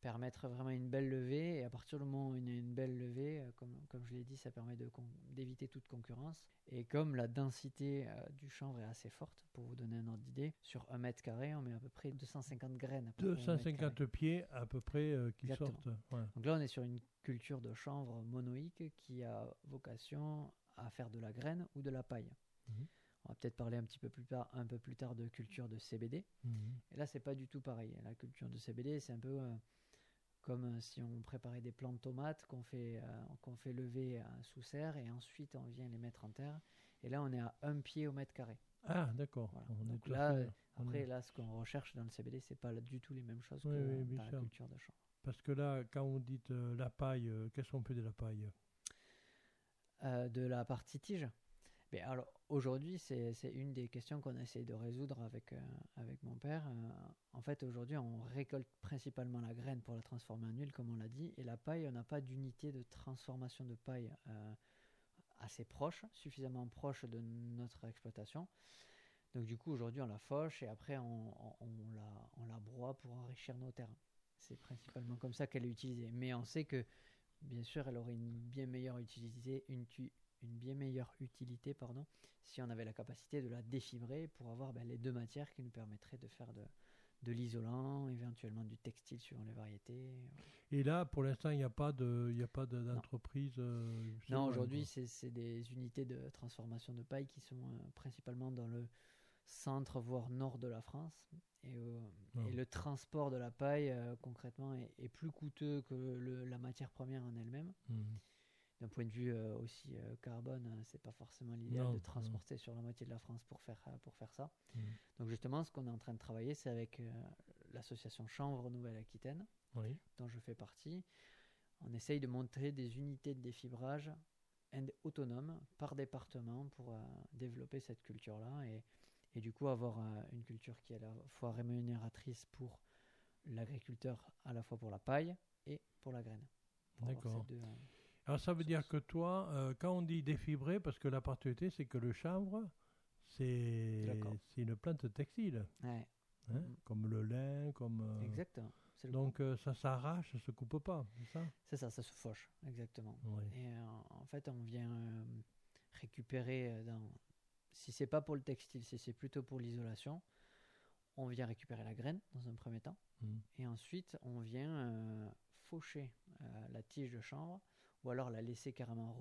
Speaker 5: permettre vraiment une belle levée. Et à partir du moment où on a une belle levée, euh, comme, comme je l'ai dit, ça permet d'éviter toute concurrence. Et comme la densité euh, du chanvre est assez forte, pour vous donner un ordre d'idée, sur un mètre carré, on met à peu près 250 graines. carré.
Speaker 1: 250 pieds à peu près euh, qui
Speaker 5: Exactement.
Speaker 1: sortent. Ouais.
Speaker 5: Donc là, on est sur une culture de chanvre monoïque qui a vocation à faire de la graine ou de la paille.
Speaker 1: Mhm.
Speaker 5: On va peut-être parler un petit peu plus tard, un peu plus tard de culture de CBD.
Speaker 1: Mhm.
Speaker 5: Et là, c'est pas du tout pareil. La culture de CBD, c'est un peu euh, comme euh, si on préparait des plants de tomates qu'on fait, euh, qu'on fait lever euh, sous serre et ensuite on vient les mettre en terre. Et là, on est à un pied au mètre carré.
Speaker 1: Ah, d'accord.
Speaker 5: Voilà.
Speaker 1: On est
Speaker 5: Donc
Speaker 1: tout à
Speaker 5: là,
Speaker 1: fait- on
Speaker 5: Après, là, ce qu'on recherche dans le CBD, c'est pas du tout les mêmes choses
Speaker 1: Oui,
Speaker 5: que
Speaker 1: oui,
Speaker 5: dans la culture de chanvre.
Speaker 1: Parce que là, quand vous dites euh, la paille, euh, qu'est-ce qu'on fait de la paille?
Speaker 5: De la partie tige. Alors aujourd'hui, c'est une des questions qu'on essaie de résoudre avec, euh, avec mon père. Euh, en fait, aujourd'hui, on récolte principalement la graine pour la transformer en huile, comme on l'a dit, et la paille, on n'a pas d'unité de transformation de paille euh, assez proche, suffisamment proche de notre exploitation. Donc du coup, aujourd'hui, on la fauche et après, on, la, broie pour enrichir nos terres. C'est principalement comme ça qu'elle est utilisée. Mais on sait que, bien sûr, elle aurait une bien meilleure utilité, une, une bien meilleure utilité pardon, si on avait la capacité de la défibrer pour avoir ben, les deux matières qui nous permettraient de faire de, de l'isolant, éventuellement du textile suivant les variétés.
Speaker 1: Et là, pour l'instant, il n'y a pas de- il n'y a pas de- d'entreprise. euh,
Speaker 5: Non, aujourd'hui, c'est des unités de transformation de paille qui sont euh, principalement dans le centre, voire nord de la France. Et, euh,
Speaker 1: Ah.
Speaker 5: et le transport de la paille, euh, concrètement, est, est plus coûteux que le- la matière première en elle-même.
Speaker 1: Mhm.
Speaker 5: D'un point de vue euh, aussi euh, carbone, euh, c'est pas forcément l'idéal de
Speaker 1: non.
Speaker 5: transporter sur la moitié de la France pour faire, pour faire ça.
Speaker 1: Mhm.
Speaker 5: Donc justement, ce qu'on est en train de travailler, c'est avec euh, l'association Chanvre Nouvelle-Aquitaine,
Speaker 1: Oui.
Speaker 5: dont je fais partie. On essaye de monter des unités de défibrage autonomes par département pour développer cette culture-là et, et du coup avoir une culture qui est à la fois rémunératrice pour l'agriculteur, à la fois pour la paille et pour la graine.
Speaker 1: D'accord. Alors ça veut dire que toi, euh, quand on dit défibré, parce que la particularité, c'est que le chanvre, c'est une plante textile,
Speaker 5: ouais,
Speaker 1: hein,
Speaker 5: Mhm.
Speaker 1: comme le lin, comme. euh,
Speaker 5: exactement.
Speaker 1: Donc euh, ça s'arrache, ça se coupe pas, c'est ça?
Speaker 5: C'est ça, ça se fauche, exactement.
Speaker 1: Oui.
Speaker 5: Et en fait, on vient récupérer dans. Si c'est pas pour le textile, si c'est plutôt pour l'isolation, on vient récupérer la graine dans un premier temps.
Speaker 1: Mhm.
Speaker 5: Et ensuite, on vient faucher la tige de chanvre ou alors la laisser carrément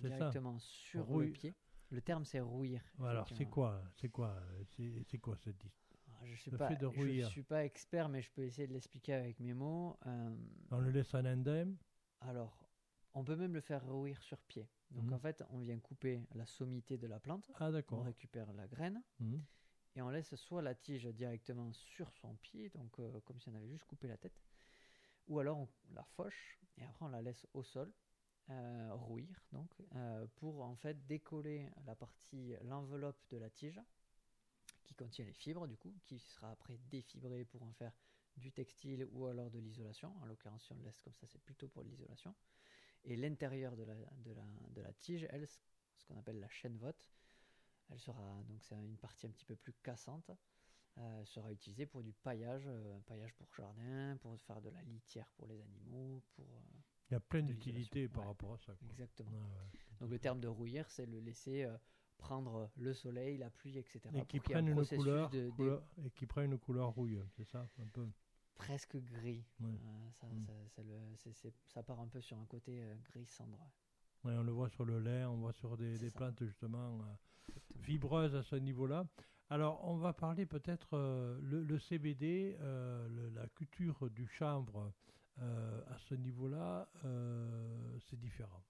Speaker 1: ça.
Speaker 5: directement sur
Speaker 1: Rouille-
Speaker 5: le pied. Le terme, c'est rouillir.
Speaker 1: Alors c'est quoi C'est quoi C'est quoi cette dis-
Speaker 5: Alors, Je suis
Speaker 1: le
Speaker 5: pas,
Speaker 1: fait de
Speaker 5: je suis pas expert, mais je peux essayer de l'expliquer avec mes mots. Euh,
Speaker 1: On le laisse en indemne?
Speaker 5: Alors, on peut même le faire rouir sur pied. Donc
Speaker 1: Mhm.
Speaker 5: en fait, on vient couper la sommité de la plante,
Speaker 1: Ah
Speaker 5: on
Speaker 1: d'accord.
Speaker 5: récupère la graine
Speaker 1: Mhm.
Speaker 5: et on laisse soit la tige directement sur son pied, donc euh, comme si on avait juste coupé la tête, ou alors on la fauche et après on la laisse au sol. Euh, rouir donc euh, pour en fait décoller la partie l'enveloppe de la tige qui contient les fibres, du coup, qui sera après défibré pour en faire du textile ou alors de l'isolation. En l'occurrence, si on le laisse comme ça, c'est plutôt pour l'isolation. Et l'intérieur de la, de, la, de la tige, elle, ce qu'on appelle la chaîne vote, elle sera, donc c'est une partie un petit peu plus cassante, euh, sera utilisée pour du paillage, paillage pour jardin, pour faire de la litière pour les animaux, pour... euh,
Speaker 1: Il y a plein d'utilités par
Speaker 5: ouais.
Speaker 1: rapport à ça. quoi.
Speaker 5: exactement.
Speaker 1: Ouais.
Speaker 5: Donc le terme de rouillir, c'est le laisser euh, prendre le soleil, la pluie, etc.
Speaker 1: Et qui prennent une couleur,
Speaker 5: de-
Speaker 1: et qui prennent une couleur rouille, c'est ça un peu.
Speaker 5: presque gris.
Speaker 1: Ouais.
Speaker 5: Euh, ça,
Speaker 1: Mm.
Speaker 5: ça, part un peu sur un côté euh, gris cendre.
Speaker 1: on le voit sur le lait, on voit sur des, plantes justement euh,
Speaker 5: Exactement.
Speaker 1: fibreuses à ce niveau-là. Alors, on va parler peut-être euh, le, le CBD, euh, le- la culture du chanvre euh, à ce niveau-là, euh, c'est différent.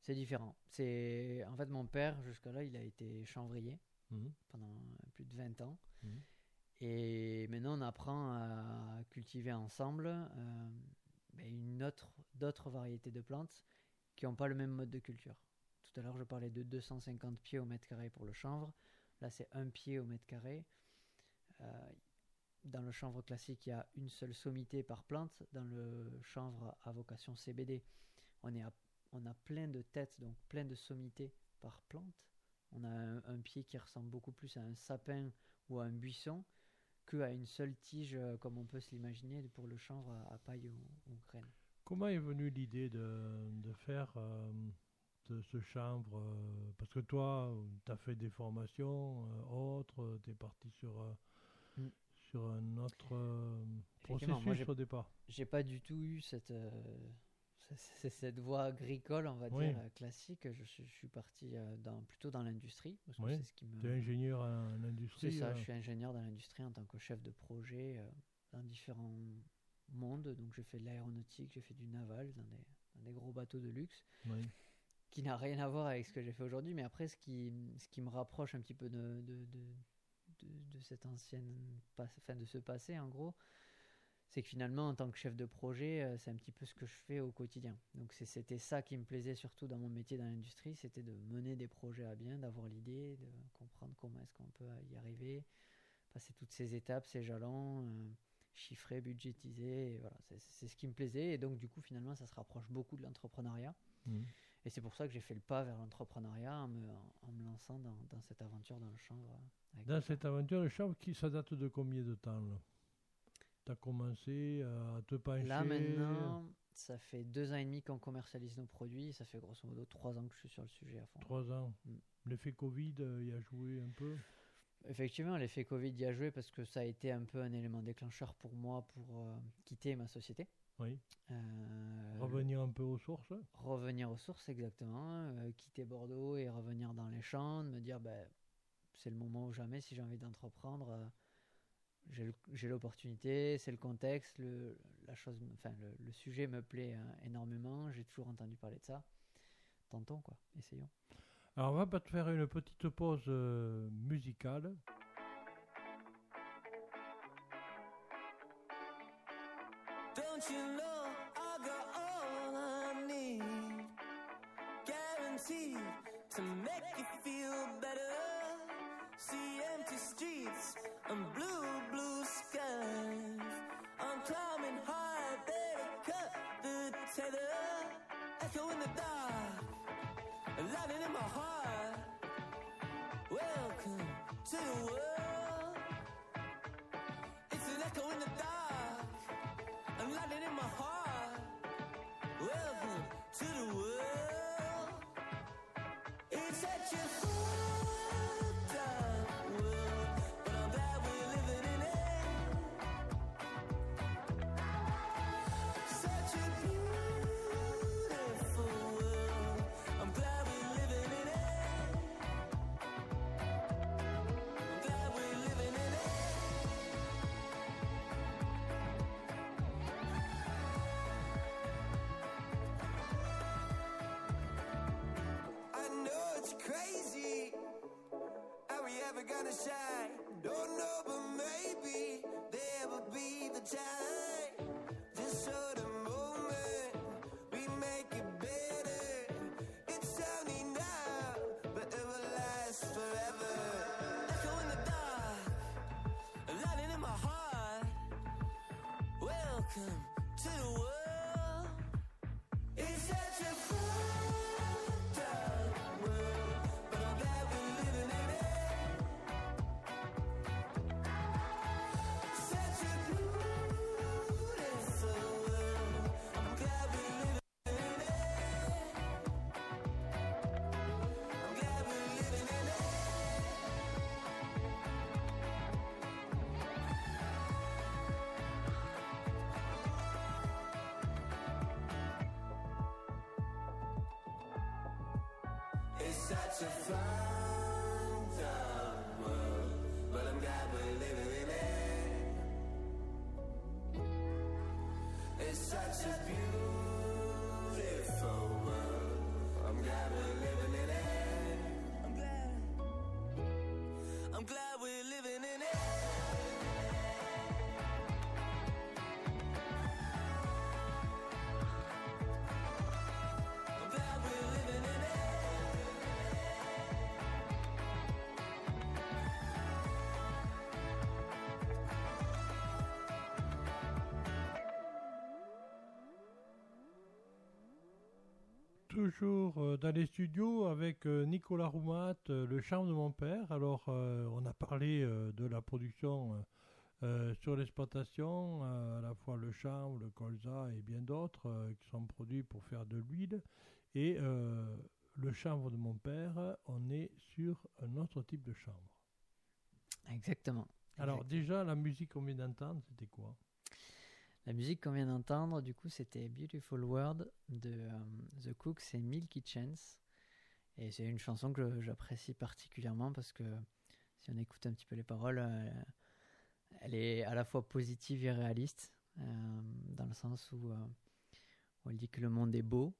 Speaker 5: C'est différent. C'est en fait mon père jusqu'à là, il a été chanvrier
Speaker 1: Mhm.
Speaker 5: pendant plus de 20 ans.
Speaker 1: Mhm.
Speaker 5: Et maintenant, on apprend à cultiver ensemble euh, ben, une autre, d'autres variétés de plantes qui n'ont pas le même mode de culture. Tout à l'heure, je parlais de 250 pieds au mètre carré pour le chanvre. Là, c'est un pied au mètre carré. Euh, dans le chanvre classique, il y a une seule sommité par plante. Dans le chanvre à vocation CBD, on, est on a plein de têtes, donc plein de sommités par plante. On a un, pied qui ressemble beaucoup plus à un sapin ou à un buisson que à une seule tige, euh, comme on peut se l'imaginer pour le chanvre à, paille ou, ou graine.
Speaker 1: Comment est venue l'idée de, de faire euh, de ce chanvre euh, Parce que toi, tu as fait des formations autres, tu es parti sur. Sur un autre euh, processus au départ.
Speaker 5: J'ai pas du tout eu cette, euh, (laughs) cette voie agricole, on va
Speaker 1: Oui.
Speaker 5: dire, euh, classique. Je, suis- je suis parti euh, dans, plutôt dans l'industrie,
Speaker 1: Oui.
Speaker 5: c'est ce qui me...
Speaker 1: Tu es ingénieur en industrie.
Speaker 5: C'est ça,
Speaker 1: euh,
Speaker 5: je suis ingénieur dans l'industrie en tant que chef de projet dans différents mondes. Donc j'ai fait de l'aéronautique, j'ai fait du naval dans des, dans des gros bateaux de luxe,
Speaker 1: oui.
Speaker 5: qui n'a rien à voir avec ce que j'ai fait aujourd'hui. Mais après, ce qui, ce qui me rapproche un petit peu de, de, de, de- cette ancienne, enfin de ce passé en gros, c'est que finalement en tant que chef de projet, euh, c'est un petit peu ce que je fais au quotidien. Donc c'était ça qui me plaisait surtout dans mon métier dans l'industrie, c'était de mener des projets à bien, d'avoir l'idée, de comprendre comment est-ce qu'on peut y arriver, passer toutes ces étapes, ces jalons, euh, chiffrer, budgétiser, voilà, c'est ce qui me plaisait. Et donc du coup finalement ça se rapproche beaucoup de l'entrepreneuriat.
Speaker 1: Mhm.
Speaker 5: Et c'est pour ça que j'ai fait le pas vers l'entrepreneuriat en me, en me lançant dans, dans cette aventure dans le chanvre.
Speaker 1: Dans cette aventure de chanvre, qui, ça date de combien de temps Tu as commencé à te pencher?
Speaker 5: Là maintenant, ça fait deux ans et demi qu'on commercialise nos produits. Ça fait grosso modo trois ans que je suis sur le sujet à fond.
Speaker 1: Trois ans?
Speaker 5: Mm.
Speaker 1: L'effet Covid euh, y a joué un peu?
Speaker 5: Effectivement, l'effet Covid y a joué parce que ça a été un peu un élément déclencheur pour moi pour euh, quitter ma société.
Speaker 1: Oui.
Speaker 5: Euh,
Speaker 1: Revenir un peu aux sources
Speaker 5: revenir aux sources exactement, euh, quitter Bordeaux et revenir dans les champs, de me dire ben, c'est le moment ou jamais si j'ai envie d'entreprendre, euh, j'ai l'opportunité, c'est le contexte, le, la chose, me- enfin le, le sujet me plaît énormément, j'ai toujours entendu parler de ça. Tentons quoi, essayons.
Speaker 1: Alors, on va pas te faire une petite pause musicale.
Speaker 6: Welcome to make you feel better. See empty streets and blue blue skies. I'm calling out baby cut the tether. I'll in the dark That in my heart. Welcome to world. It's an echo in the dark. In my heart. Welcome to the world. It's such a fucked crazy. Are we ever gonna shine? Don't know, It's such a fun world, but I'm glad we're living in it. It's such a beautiful world. I'm glad we're living
Speaker 1: Toujours euh, dans les studios avec euh, Nicolas Roumat, euh, le charme de mon père. Alors, on a parlé de la production sur l'exploitation, à la fois le charme, le colza et bien d'autres qui sont produits pour faire de l'huile. Et le chanvre de mon père, on est sur un autre type de chanvre.
Speaker 5: Exactement.
Speaker 1: Alors, déjà, la musique qu'on vient d'entendre, c'était quoi?
Speaker 5: La musique qu'on vient d'entendre, du coup, c'était Beautiful World de euh, The Cooks et Milky Chance. Et c'est une chanson que j'apprécie particulièrement parce que si on écoute un petit peu les paroles, euh, elle est à la fois positive et réaliste, euh, dans le sens où, euh, elle dit que le monde est beau,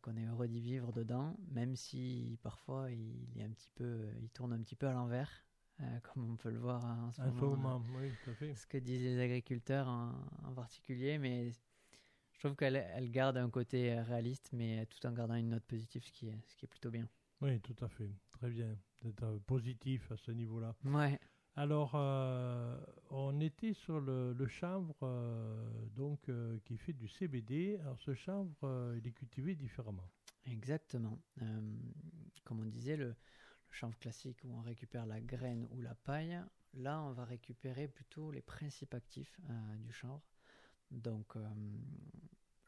Speaker 5: qu'on est heureux d'y vivre dedans, même si parfois il tourne un petit peu à l'envers, euh, comme on peut le voir en ce
Speaker 1: En ce
Speaker 5: moment.
Speaker 1: moment, oui, tout à fait.
Speaker 5: ce que disent les agriculteurs en, en particulier, mais je trouve qu'elle elle garde un côté euh, réaliste, mais tout en gardant une note positive, ce qui est, ce qui est plutôt bien.
Speaker 1: Oui, tout à fait. Très bien. D'être euh, positif à ce niveau-là.
Speaker 5: Ouais,
Speaker 1: Alors, euh, on était sur le, le chanvre euh, donc, euh, qui fait du CBD. Alors, ce chanvre, il est cultivé différemment.
Speaker 5: exactement. Comme on disait, le chanvre classique où on récupère la graine ou la paille, là on va récupérer plutôt les principes actifs euh, du chanvre. Donc euh,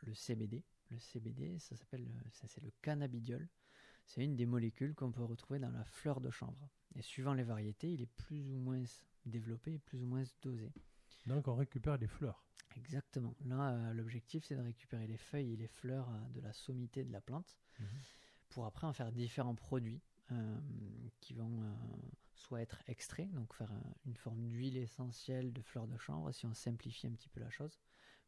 Speaker 5: le CBD, le CBD, ça s'appelle, le- ça c'est le cannabidiol. C'est une des molécules qu'on peut retrouver dans la fleur de chanvre. Et suivant les variétés, il est plus ou moins développé et plus ou moins dosé.
Speaker 1: Donc, on récupère les fleurs.
Speaker 5: Exactement. Là, euh, l'objectif, c'est de récupérer les feuilles et les fleurs euh, de la sommité de la plante
Speaker 1: Mhm.
Speaker 5: pour après en faire différents produits euh, qui vont euh, soit être extraits, donc faire euh, une forme d'huile essentielle de fleurs de chanvre, si on simplifie un petit peu la chose,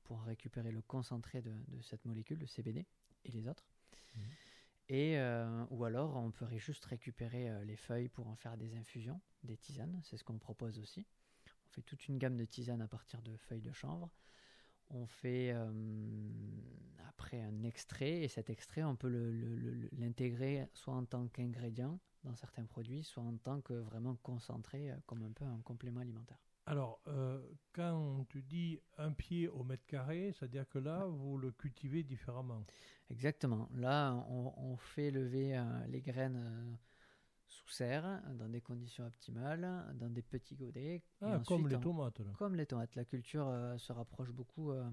Speaker 5: pour récupérer le concentré de, de cette molécule, le CBD, et les autres.
Speaker 1: Mhm.
Speaker 5: Et, euh, ou alors, on pourrait juste récupérer les feuilles pour en faire des infusions, des tisanes, c'est ce qu'on propose aussi. On fait toute une gamme de tisanes à partir de feuilles de chanvre. On fait euh, après un extrait, et cet extrait, on peut l'intégrer soit en tant qu'ingrédient dans certains produits, soit en tant que vraiment concentré, euh, comme un peu un complément alimentaire.
Speaker 1: Alors, euh, quand tu dis un pied au mètre carré, c'est-à-dire que là, vous le cultivez différemment.
Speaker 5: Exactement. Là, on, on fait lever euh, les graines sous serre, dans des conditions optimales, dans des petits godets. et
Speaker 1: Ah, comme les tomates, là.
Speaker 5: Comme les tomates. La culture euh, se rapproche beaucoup euh,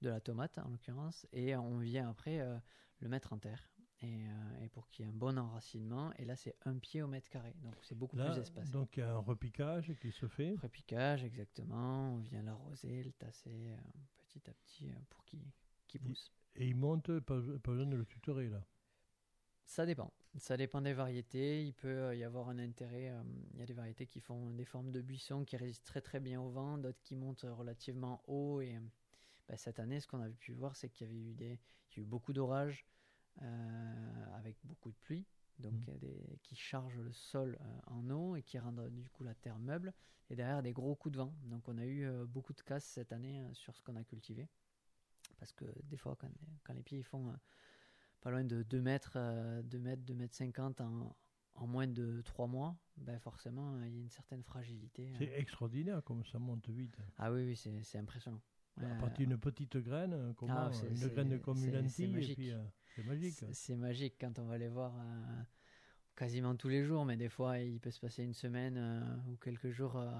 Speaker 5: de la tomate, en l'occurrence, et on vient après euh, le mettre en terre. Et, et pour qu'il y ait un bon enracinement, et là c'est un pied au mètre carré, donc c'est beaucoup
Speaker 1: Là,
Speaker 5: plus espacé.
Speaker 1: donc, il y a un repiquage qui se fait.
Speaker 5: Repiquage, exactement, on vient l'arroser, le tasser petit à petit pour qu'il qu'il
Speaker 1: Il-
Speaker 5: pousse.
Speaker 1: Et il monte, pas, pas besoin de le tutorer, là.
Speaker 5: Ça dépend. Ça dépend des variétés. Il peut euh, y avoir un intérêt. euh, il y a des variétés qui font des formes de buissons qui résistent très très bien au vent, d'autres qui montent relativement haut. Et euh, bah, cette année, ce qu'on avait pu voir, c'est qu'il y avait eu des, il y a eu beaucoup d'orages euh, avec beaucoup de pluie, donc des, qui chargent le sol euh, en eau et qui rendent euh, du coup la terre meuble. Et derrière des gros coups de vent. Donc on a eu euh, beaucoup de casse cette année euh, sur ce qu'on a cultivé. Parce que des fois, quand, quand les pieds font euh, pas loin de 2 mètres, euh, 2 mètres, 2 mètres 50 en, en moins de 3 mois, ben forcément, euh, il y a une certaine fragilité. euh.
Speaker 1: C'est extraordinaire comme ça monte vite.
Speaker 5: Ah oui, oui, c'est impressionnant.
Speaker 1: À
Speaker 5: Euh,
Speaker 1: partir d'une petite graine, euh, comment,
Speaker 5: Ah,
Speaker 1: une graine comme une lentille, euh, c'est magique.
Speaker 5: c'est- magique quand on va les voir euh, quasiment tous les jours, mais des fois, il peut se passer une semaine euh, ou quelques jours. euh,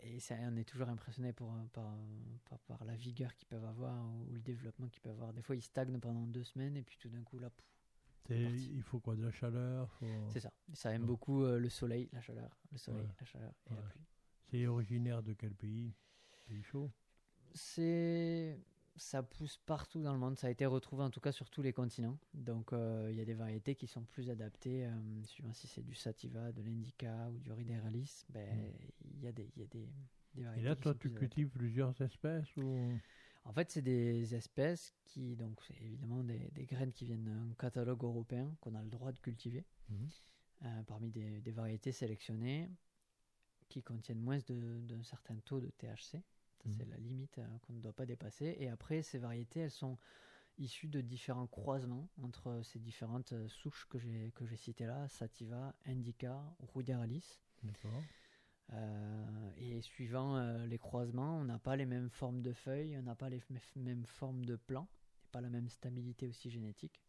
Speaker 5: et ça, on est toujours impressionné pour, euh, par, par, par la vigueur qu'ils peuvent avoir ou, le développement qu'ils peuvent avoir. Des fois, ils stagnent pendant deux semaines et puis tout d'un coup, là, pouf,
Speaker 1: il faut quoi De la chaleur faut-
Speaker 5: C'est ça. Ça aime
Speaker 1: Ouais.
Speaker 5: beaucoup euh, le soleil, la chaleur, le soleil,
Speaker 1: Ouais.
Speaker 5: la chaleur et la pluie.
Speaker 1: C'est originaire de quel pays? Pays chaud?
Speaker 5: C'est ça pousse partout dans le monde. Ça a été retrouvé en tout cas sur tous les continents. Donc euh, il y a des variétés qui sont plus adaptées, euh, suivant si c'est du sativa, de l'indica ou du rideralis. Ben, il y a des, y a des, des
Speaker 7: Et
Speaker 5: variétés.
Speaker 7: là,
Speaker 5: qui
Speaker 7: toi, tu
Speaker 5: adaptées.
Speaker 7: cultives plusieurs espèces ou...
Speaker 5: En fait, c'est des espèces qui, donc, c'est évidemment des, des graines qui viennent d'un catalogue européen qu'on a le droit de cultiver,
Speaker 7: Mhm.
Speaker 5: euh, parmi des, des variétés sélectionnées qui contiennent moins d'un certain taux de THC. Ça. C'est la limite euh, qu'on ne doit pas dépasser. Et après, ces variétés, elles sont issues de différents croisements entre ces différentes euh, souches que j'ai que j'ai citées là, Sativa, Indica, Ruderalis.
Speaker 7: D'accord.
Speaker 5: Euh, et suivant euh, les croisements, on n'a pas les mêmes formes de feuilles, on n'a pas les mêmes formes de plants, et pas la même stabilité aussi génétique.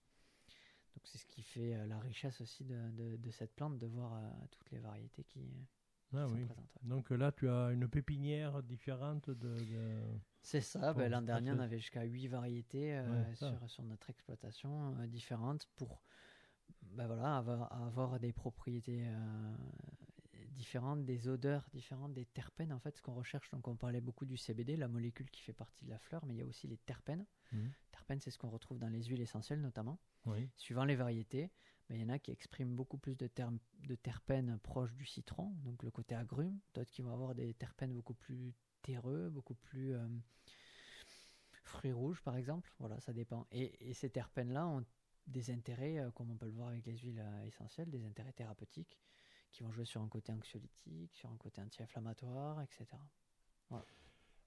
Speaker 5: Donc c'est ce qui fait euh, la richesse aussi de, de- de cette plante, de voir euh, toutes les variétés qui
Speaker 7: Ah
Speaker 5: sont
Speaker 7: oui.
Speaker 5: présentes. ouais.
Speaker 7: Donc là, tu as une pépinière différente de... de-
Speaker 5: C'est ça, ben, l'an dernier on avait jusqu'à 8 variétés euh,
Speaker 7: Ouais, ça.
Speaker 5: sur, sur notre exploitation euh, différentes pour ben, voilà, avoir, avoir des propriétés euh, différentes, des odeurs différentes, des terpènes en fait, ce qu'on recherche. Donc on parlait beaucoup du CBD, la molécule qui fait partie de la fleur, mais il y a aussi les terpènes.
Speaker 7: Mhm.
Speaker 5: Terpènes, c'est ce qu'on retrouve dans les huiles essentielles notamment.
Speaker 7: Oui.
Speaker 5: Suivant les variétés, il y en a qui expriment beaucoup plus de, de terpènes proches du citron, donc le côté agrume, d'autres qui vont avoir des terpènes beaucoup plus terreux, beaucoup plus euh, fruits rouges par exemple. Voilà, ça dépend. Et, et ces terpènes-là ont des intérêts, euh, comme on peut le voir avec les huiles euh, essentielles, des intérêts thérapeutiques qui vont jouer sur un côté anxiolytique, sur un côté anti-inflammatoire, etc.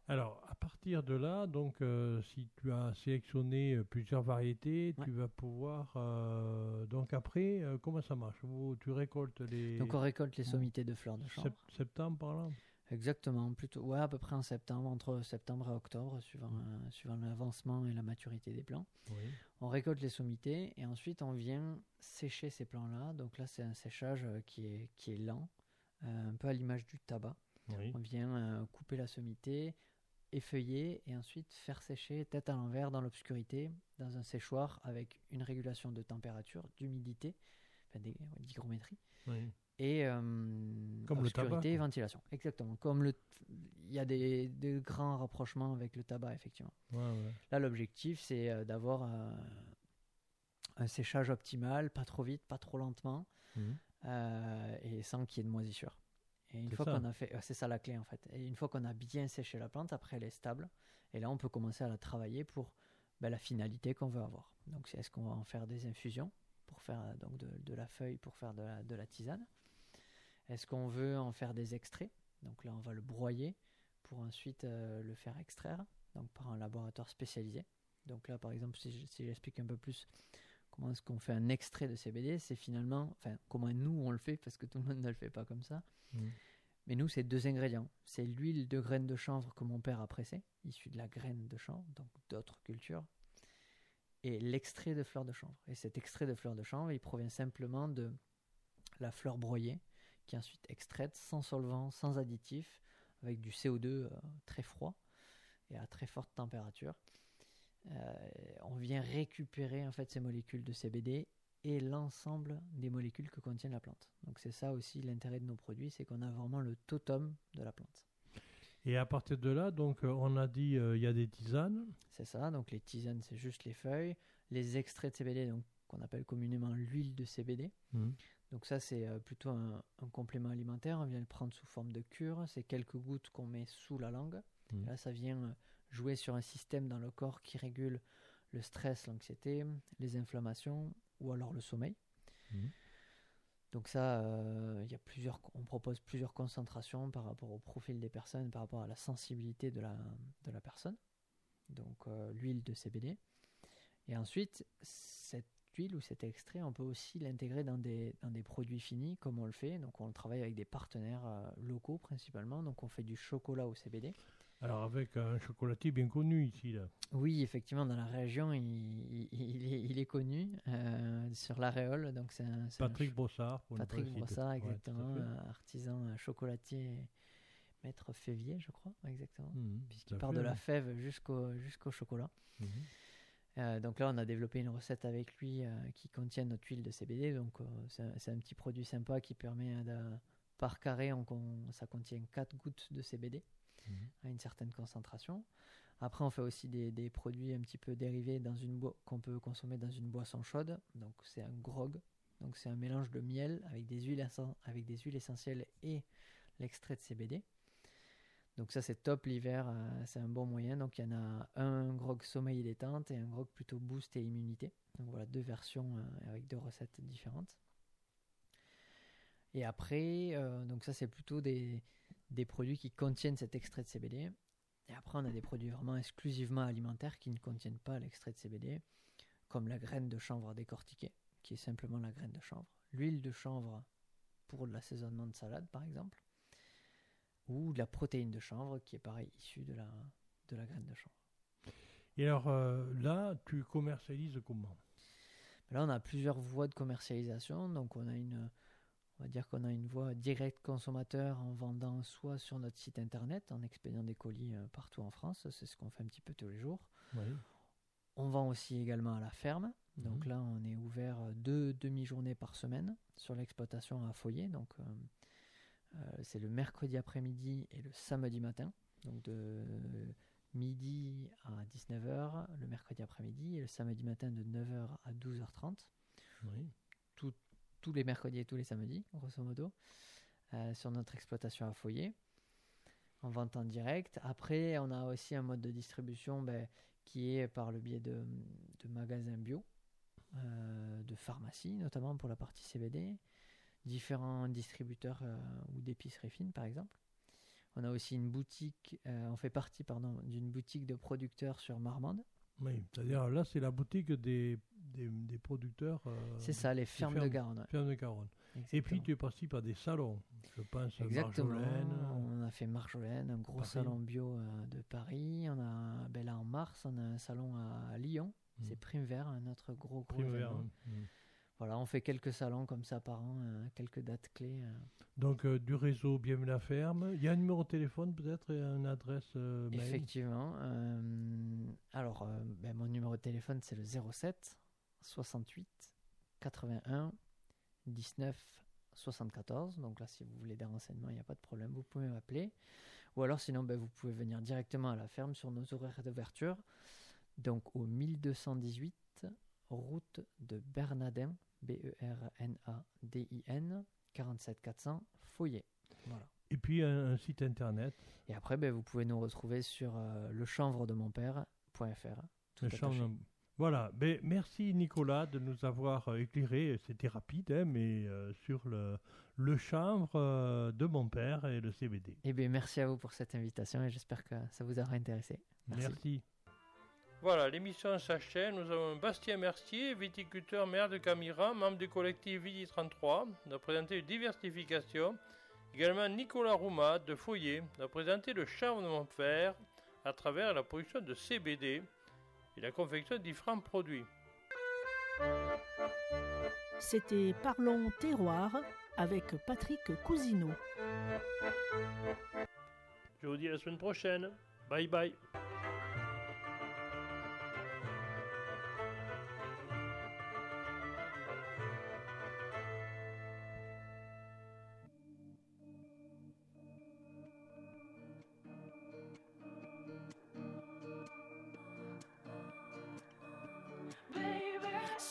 Speaker 7: Alors, à partir de là, donc, euh, si tu as sélectionné euh, plusieurs variétés,
Speaker 5: Ouais.
Speaker 7: tu vas pouvoir... euh, donc après, euh, comment ça marche? Vous- Tu récoltes les...
Speaker 5: Donc on récolte les sommités de fleurs de chanvre.
Speaker 7: Sep- septembre, par là?
Speaker 5: Exactement, plutôt, ouais, à peu près en septembre, entre septembre et octobre, suivant, euh, suivant l'avancement et la maturité des plants.
Speaker 7: Oui.
Speaker 5: On récolte les sommités et ensuite on vient sécher ces plants-là. Donc là, c'est un séchage euh, qui est, qui est lent, euh, un peu à l'image du tabac.
Speaker 7: Oui.
Speaker 5: On vient euh, couper la sommité, effeuiller et ensuite faire sécher tête à l'envers dans l'obscurité, dans un séchoir avec une régulation de température, d'humidité, enfin d'hygrométrie
Speaker 7: oui.
Speaker 5: Et euh,
Speaker 7: Comme le tabac,
Speaker 5: obscurité et
Speaker 7: quoi.
Speaker 5: ventilation. Exactement. Comme le, il y a des, des grands rapprochements avec le tabac, effectivement.
Speaker 7: Ouais, ouais.
Speaker 5: Là, l'objectif, c'est euh, d'avoir euh, un séchage optimal, pas trop vite, pas trop lentement,
Speaker 7: Mhm.
Speaker 5: euh, et sans qu'il y ait de moisissure. Et une
Speaker 7: C'est
Speaker 5: fois
Speaker 7: ça.
Speaker 5: qu'on a fait, c'est ça la clé en fait. Et une fois qu'on a bien séché la plante, après elle est stable, et là on peut commencer à la travailler pour ben, la finalité qu'on veut avoir. Donc, c'est est-ce qu'on va en faire des infusions pour faire donc de, de la feuille pour faire de la, de la tisane? Est-ce qu'on veut en faire des extraits? Donc là, on va le broyer pour ensuite euh, le faire extraire, donc par un laboratoire spécialisé. Donc là, par exemple, si je- si j'explique un peu plus comment est-ce qu'on fait un extrait de CBD, c'est finalement, enfin, comment nous on le fait, parce que tout le monde ne le fait pas comme ça.
Speaker 7: Mhm.
Speaker 5: Mais nous, c'est deux ingrédients. C'est l'huile de graines de chanvre que mon père a pressée, issue de la graine de chanvre, donc d'autres cultures, et l'extrait de fleurs de chanvre. Et cet extrait de fleurs de chanvre, il provient simplement de la fleur broyée, qui est ensuite extraite sans solvant, sans additif, avec du CO2 euh, très froid et à très forte température. Euh, on vient récupérer en fait ces molécules de CBD et l'ensemble des molécules que contient la plante. Donc c'est ça aussi l'intérêt de nos produits, c'est qu'on a vraiment le totem de la plante.
Speaker 7: Et à partir de là, donc, euh, on a dit euh, il y a des tisanes.
Speaker 5: C'est ça, donc les tisanes c'est juste les feuilles, les extraits de CBD donc qu'on appelle communément l'huile de CBD.
Speaker 7: Mhm.
Speaker 5: Donc ça c'est euh, plutôt un, un complément alimentaire, on vient le prendre sous forme de cure, c'est quelques gouttes qu'on met sous la langue.
Speaker 7: Mhm.
Speaker 5: Là ça vient euh, jouer sur un système dans le corps qui régule le stress, l'anxiété, les inflammations ou alors le sommeil.
Speaker 7: Mhm.
Speaker 5: Donc ça, euh, y a plusieurs, on propose plusieurs concentrations par rapport au profil des personnes, par rapport à la sensibilité de la, de la personne. Donc euh, l'huile de CBD. Et ensuite, cette huile ou cet extrait, on peut aussi l'intégrer dans des, dans des produits finis, comme on le fait. Donc on travaille avec des partenaires euh, locaux principalement. Donc on fait du chocolat au CBD.
Speaker 7: Alors, avec un chocolatier bien connu ici, là.
Speaker 5: Oui, effectivement, dans la région, il, il- il est, il est connu euh, sur l'Aréole. Donc c'est c'est un
Speaker 7: Patrick Brossard. pour
Speaker 5: Patrick exactement, euh, artisan euh, chocolatier, maître févier, je crois, exactement.
Speaker 7: Mhm,
Speaker 5: Puisqu'il part
Speaker 7: fait,
Speaker 5: de la fève jusqu'au jusqu'au chocolat.
Speaker 7: Mhm.
Speaker 5: Euh, donc là, on a développé une recette avec lui euh, qui contient notre huile de CBD. Donc euh, c'est un, petit produit sympa qui permet de, par carré, on, ça contient 4 gouttes de CBD
Speaker 7: Mhm.
Speaker 5: à une certaine concentration. Après, on fait aussi des, des produits un petit peu dérivés dans une qu'on peut consommer dans une boisson chaude. Donc, c'est un grog. Donc, c'est un mélange de miel avec des huiles, avec des huiles essentielles et l'extrait de CBD. Donc, ça, c'est top l'hiver. euh, c'est un bon moyen. Donc, il y en a un grog sommeil et détente et un grog plutôt boost et immunité. Donc, voilà, deux versions euh, avec deux recettes différentes. Et après, euh, donc ça, c'est plutôt des, des produits qui contiennent cet extrait de CBD. Et après, on a des produits vraiment exclusivement alimentaires qui ne contiennent pas l'extrait de CBD, comme la graine de chanvre décortiquée, qui est simplement la graine de chanvre, l'huile de chanvre pour l'assaisonnement de salade, par exemple, ou de la protéine de chanvre, qui est pareil, issue de la, de la graine de chanvre.
Speaker 1: Et alors euh, là, tu commercialises comment?
Speaker 5: Là, on a plusieurs voies de commercialisation. Donc, on a une, on va dire qu'on a une voie direct consommateur en vendant soit sur notre site internet, en expédiant des colis euh, partout en France. C'est ce qu'on fait un petit peu tous les jours.
Speaker 1: Oui.
Speaker 5: On vend aussi également à la ferme. Donc
Speaker 1: Mhm.
Speaker 5: là, on est ouvert deux demi-journées par semaine sur l'exploitation à Foyer. Donc, euh, c'est le mercredi après-midi et le samedi matin. Donc, de midi à 19h, le mercredi après-midi, et le samedi matin de 9h à 12h30
Speaker 1: Oui.
Speaker 5: tous les mercredis et tous les samedis, grosso modo, euh, sur notre exploitation à Foyer, en vente en direct. Après, on a aussi un mode de distribution ben, qui est par le biais de, de magasins bio, euh, de pharmacie, notamment pour la partie CBD, différents distributeurs euh, ou d'épiceries fines, par exemple. On a aussi une boutique, euh, on fait partie pardon, d'une boutique de producteurs sur Marmande.
Speaker 1: Oui, c'est-à-dire là, c'est la boutique des, des, des producteurs. euh,
Speaker 5: C'est ça, les fermes de. Garonne.
Speaker 1: fermes de Garonne. Et puis, tu es parti par des salons. Je pense
Speaker 5: Exactement.
Speaker 1: Marjolaine.
Speaker 5: On a fait Marjolaine, un gros
Speaker 1: Paris.
Speaker 5: salon bio euh, de Paris. On a, ben là en mars, on a un salon à Lyon.
Speaker 1: Mm.
Speaker 5: C'est Primevère, un autre gros gros
Speaker 1: Primevère,
Speaker 5: événement. Voilà, on fait quelques salons comme ça par an, euh, quelques dates clés. euh.
Speaker 1: Donc, euh, du réseau Bienvenue la ferme. Il y a un numéro de téléphone peut-être et une adresse mail?
Speaker 5: Effectivement. alors, ben, mon numéro de téléphone, c'est le 07 68 81 19 74. Donc là, si vous voulez des renseignements, il n'y a pas de problème, vous pouvez m'appeler. Ou alors, sinon, ben, vous pouvez venir directement à la ferme sur nos horaires d'ouverture. Donc, au 1218, route de Bernadin, B-E-R-N-A-D-I-N, 47 400, Foyer. Voilà.
Speaker 1: Et puis, un, un site internet.
Speaker 5: Et après, ben, vous pouvez nous retrouver sur euh, lechanvredemonpère.fr.
Speaker 1: Le Voilà. Ben, merci Nicolas de nous avoir euh, éclairé. C'était rapide, hein, mais euh, sur le, le chanvre euh, de mon père et le CBD.
Speaker 5: Eh bien, merci à vous pour cette invitation et j'espère que ça vous aura intéressé. Merci.
Speaker 1: Merci.
Speaker 8: Voilà, l'émission s'achève. Nous avons Bastien Mercier, viticulteur maire de Camiran, membre du collectif Viti 33, de présenter une diversification. Également Nicolas Roumat de Foyer, de présenter le charme de mon père à travers la production de CBD et la confection de différents produits.
Speaker 9: C'était Parlons Terroir avec Patrick Cousineau.
Speaker 8: Je vous dis à la semaine prochaine. Bye bye.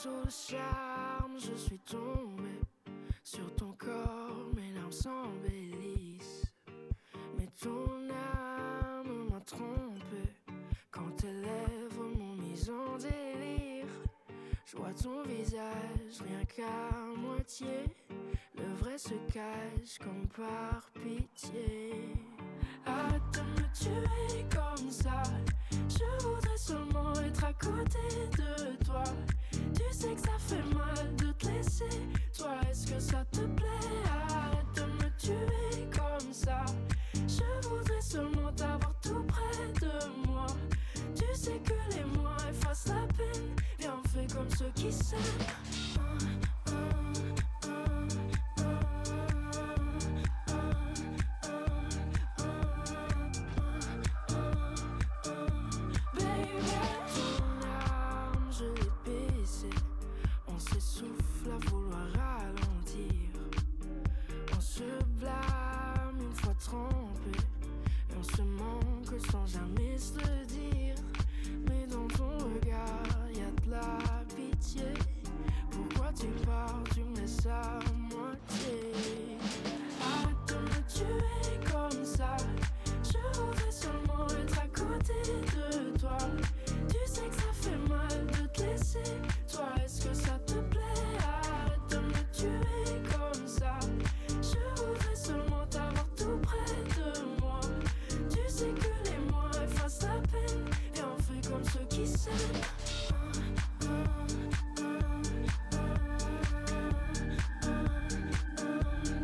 Speaker 10: Sous le charme, je suis tombé sur ton corps, mes larmes s'embellissent. Mais ton âme m'a trompé quand tes lèvres m'ont mis en délire. Je vois ton visage rien qu'à moitié. Le vrai se cache comme par pitié. Arrête de me tuer comme ça. Je voudrais seulement être à côté de toi. Tu sais que ça fait mal de te laisser. Toi, est-ce que ça te plaît? Arrête de me tuer comme ça. Je voudrais seulement t'avoir tout près de moi. Tu sais que les mois effacent la peine. Viens, fais comme ceux qui s'aiment.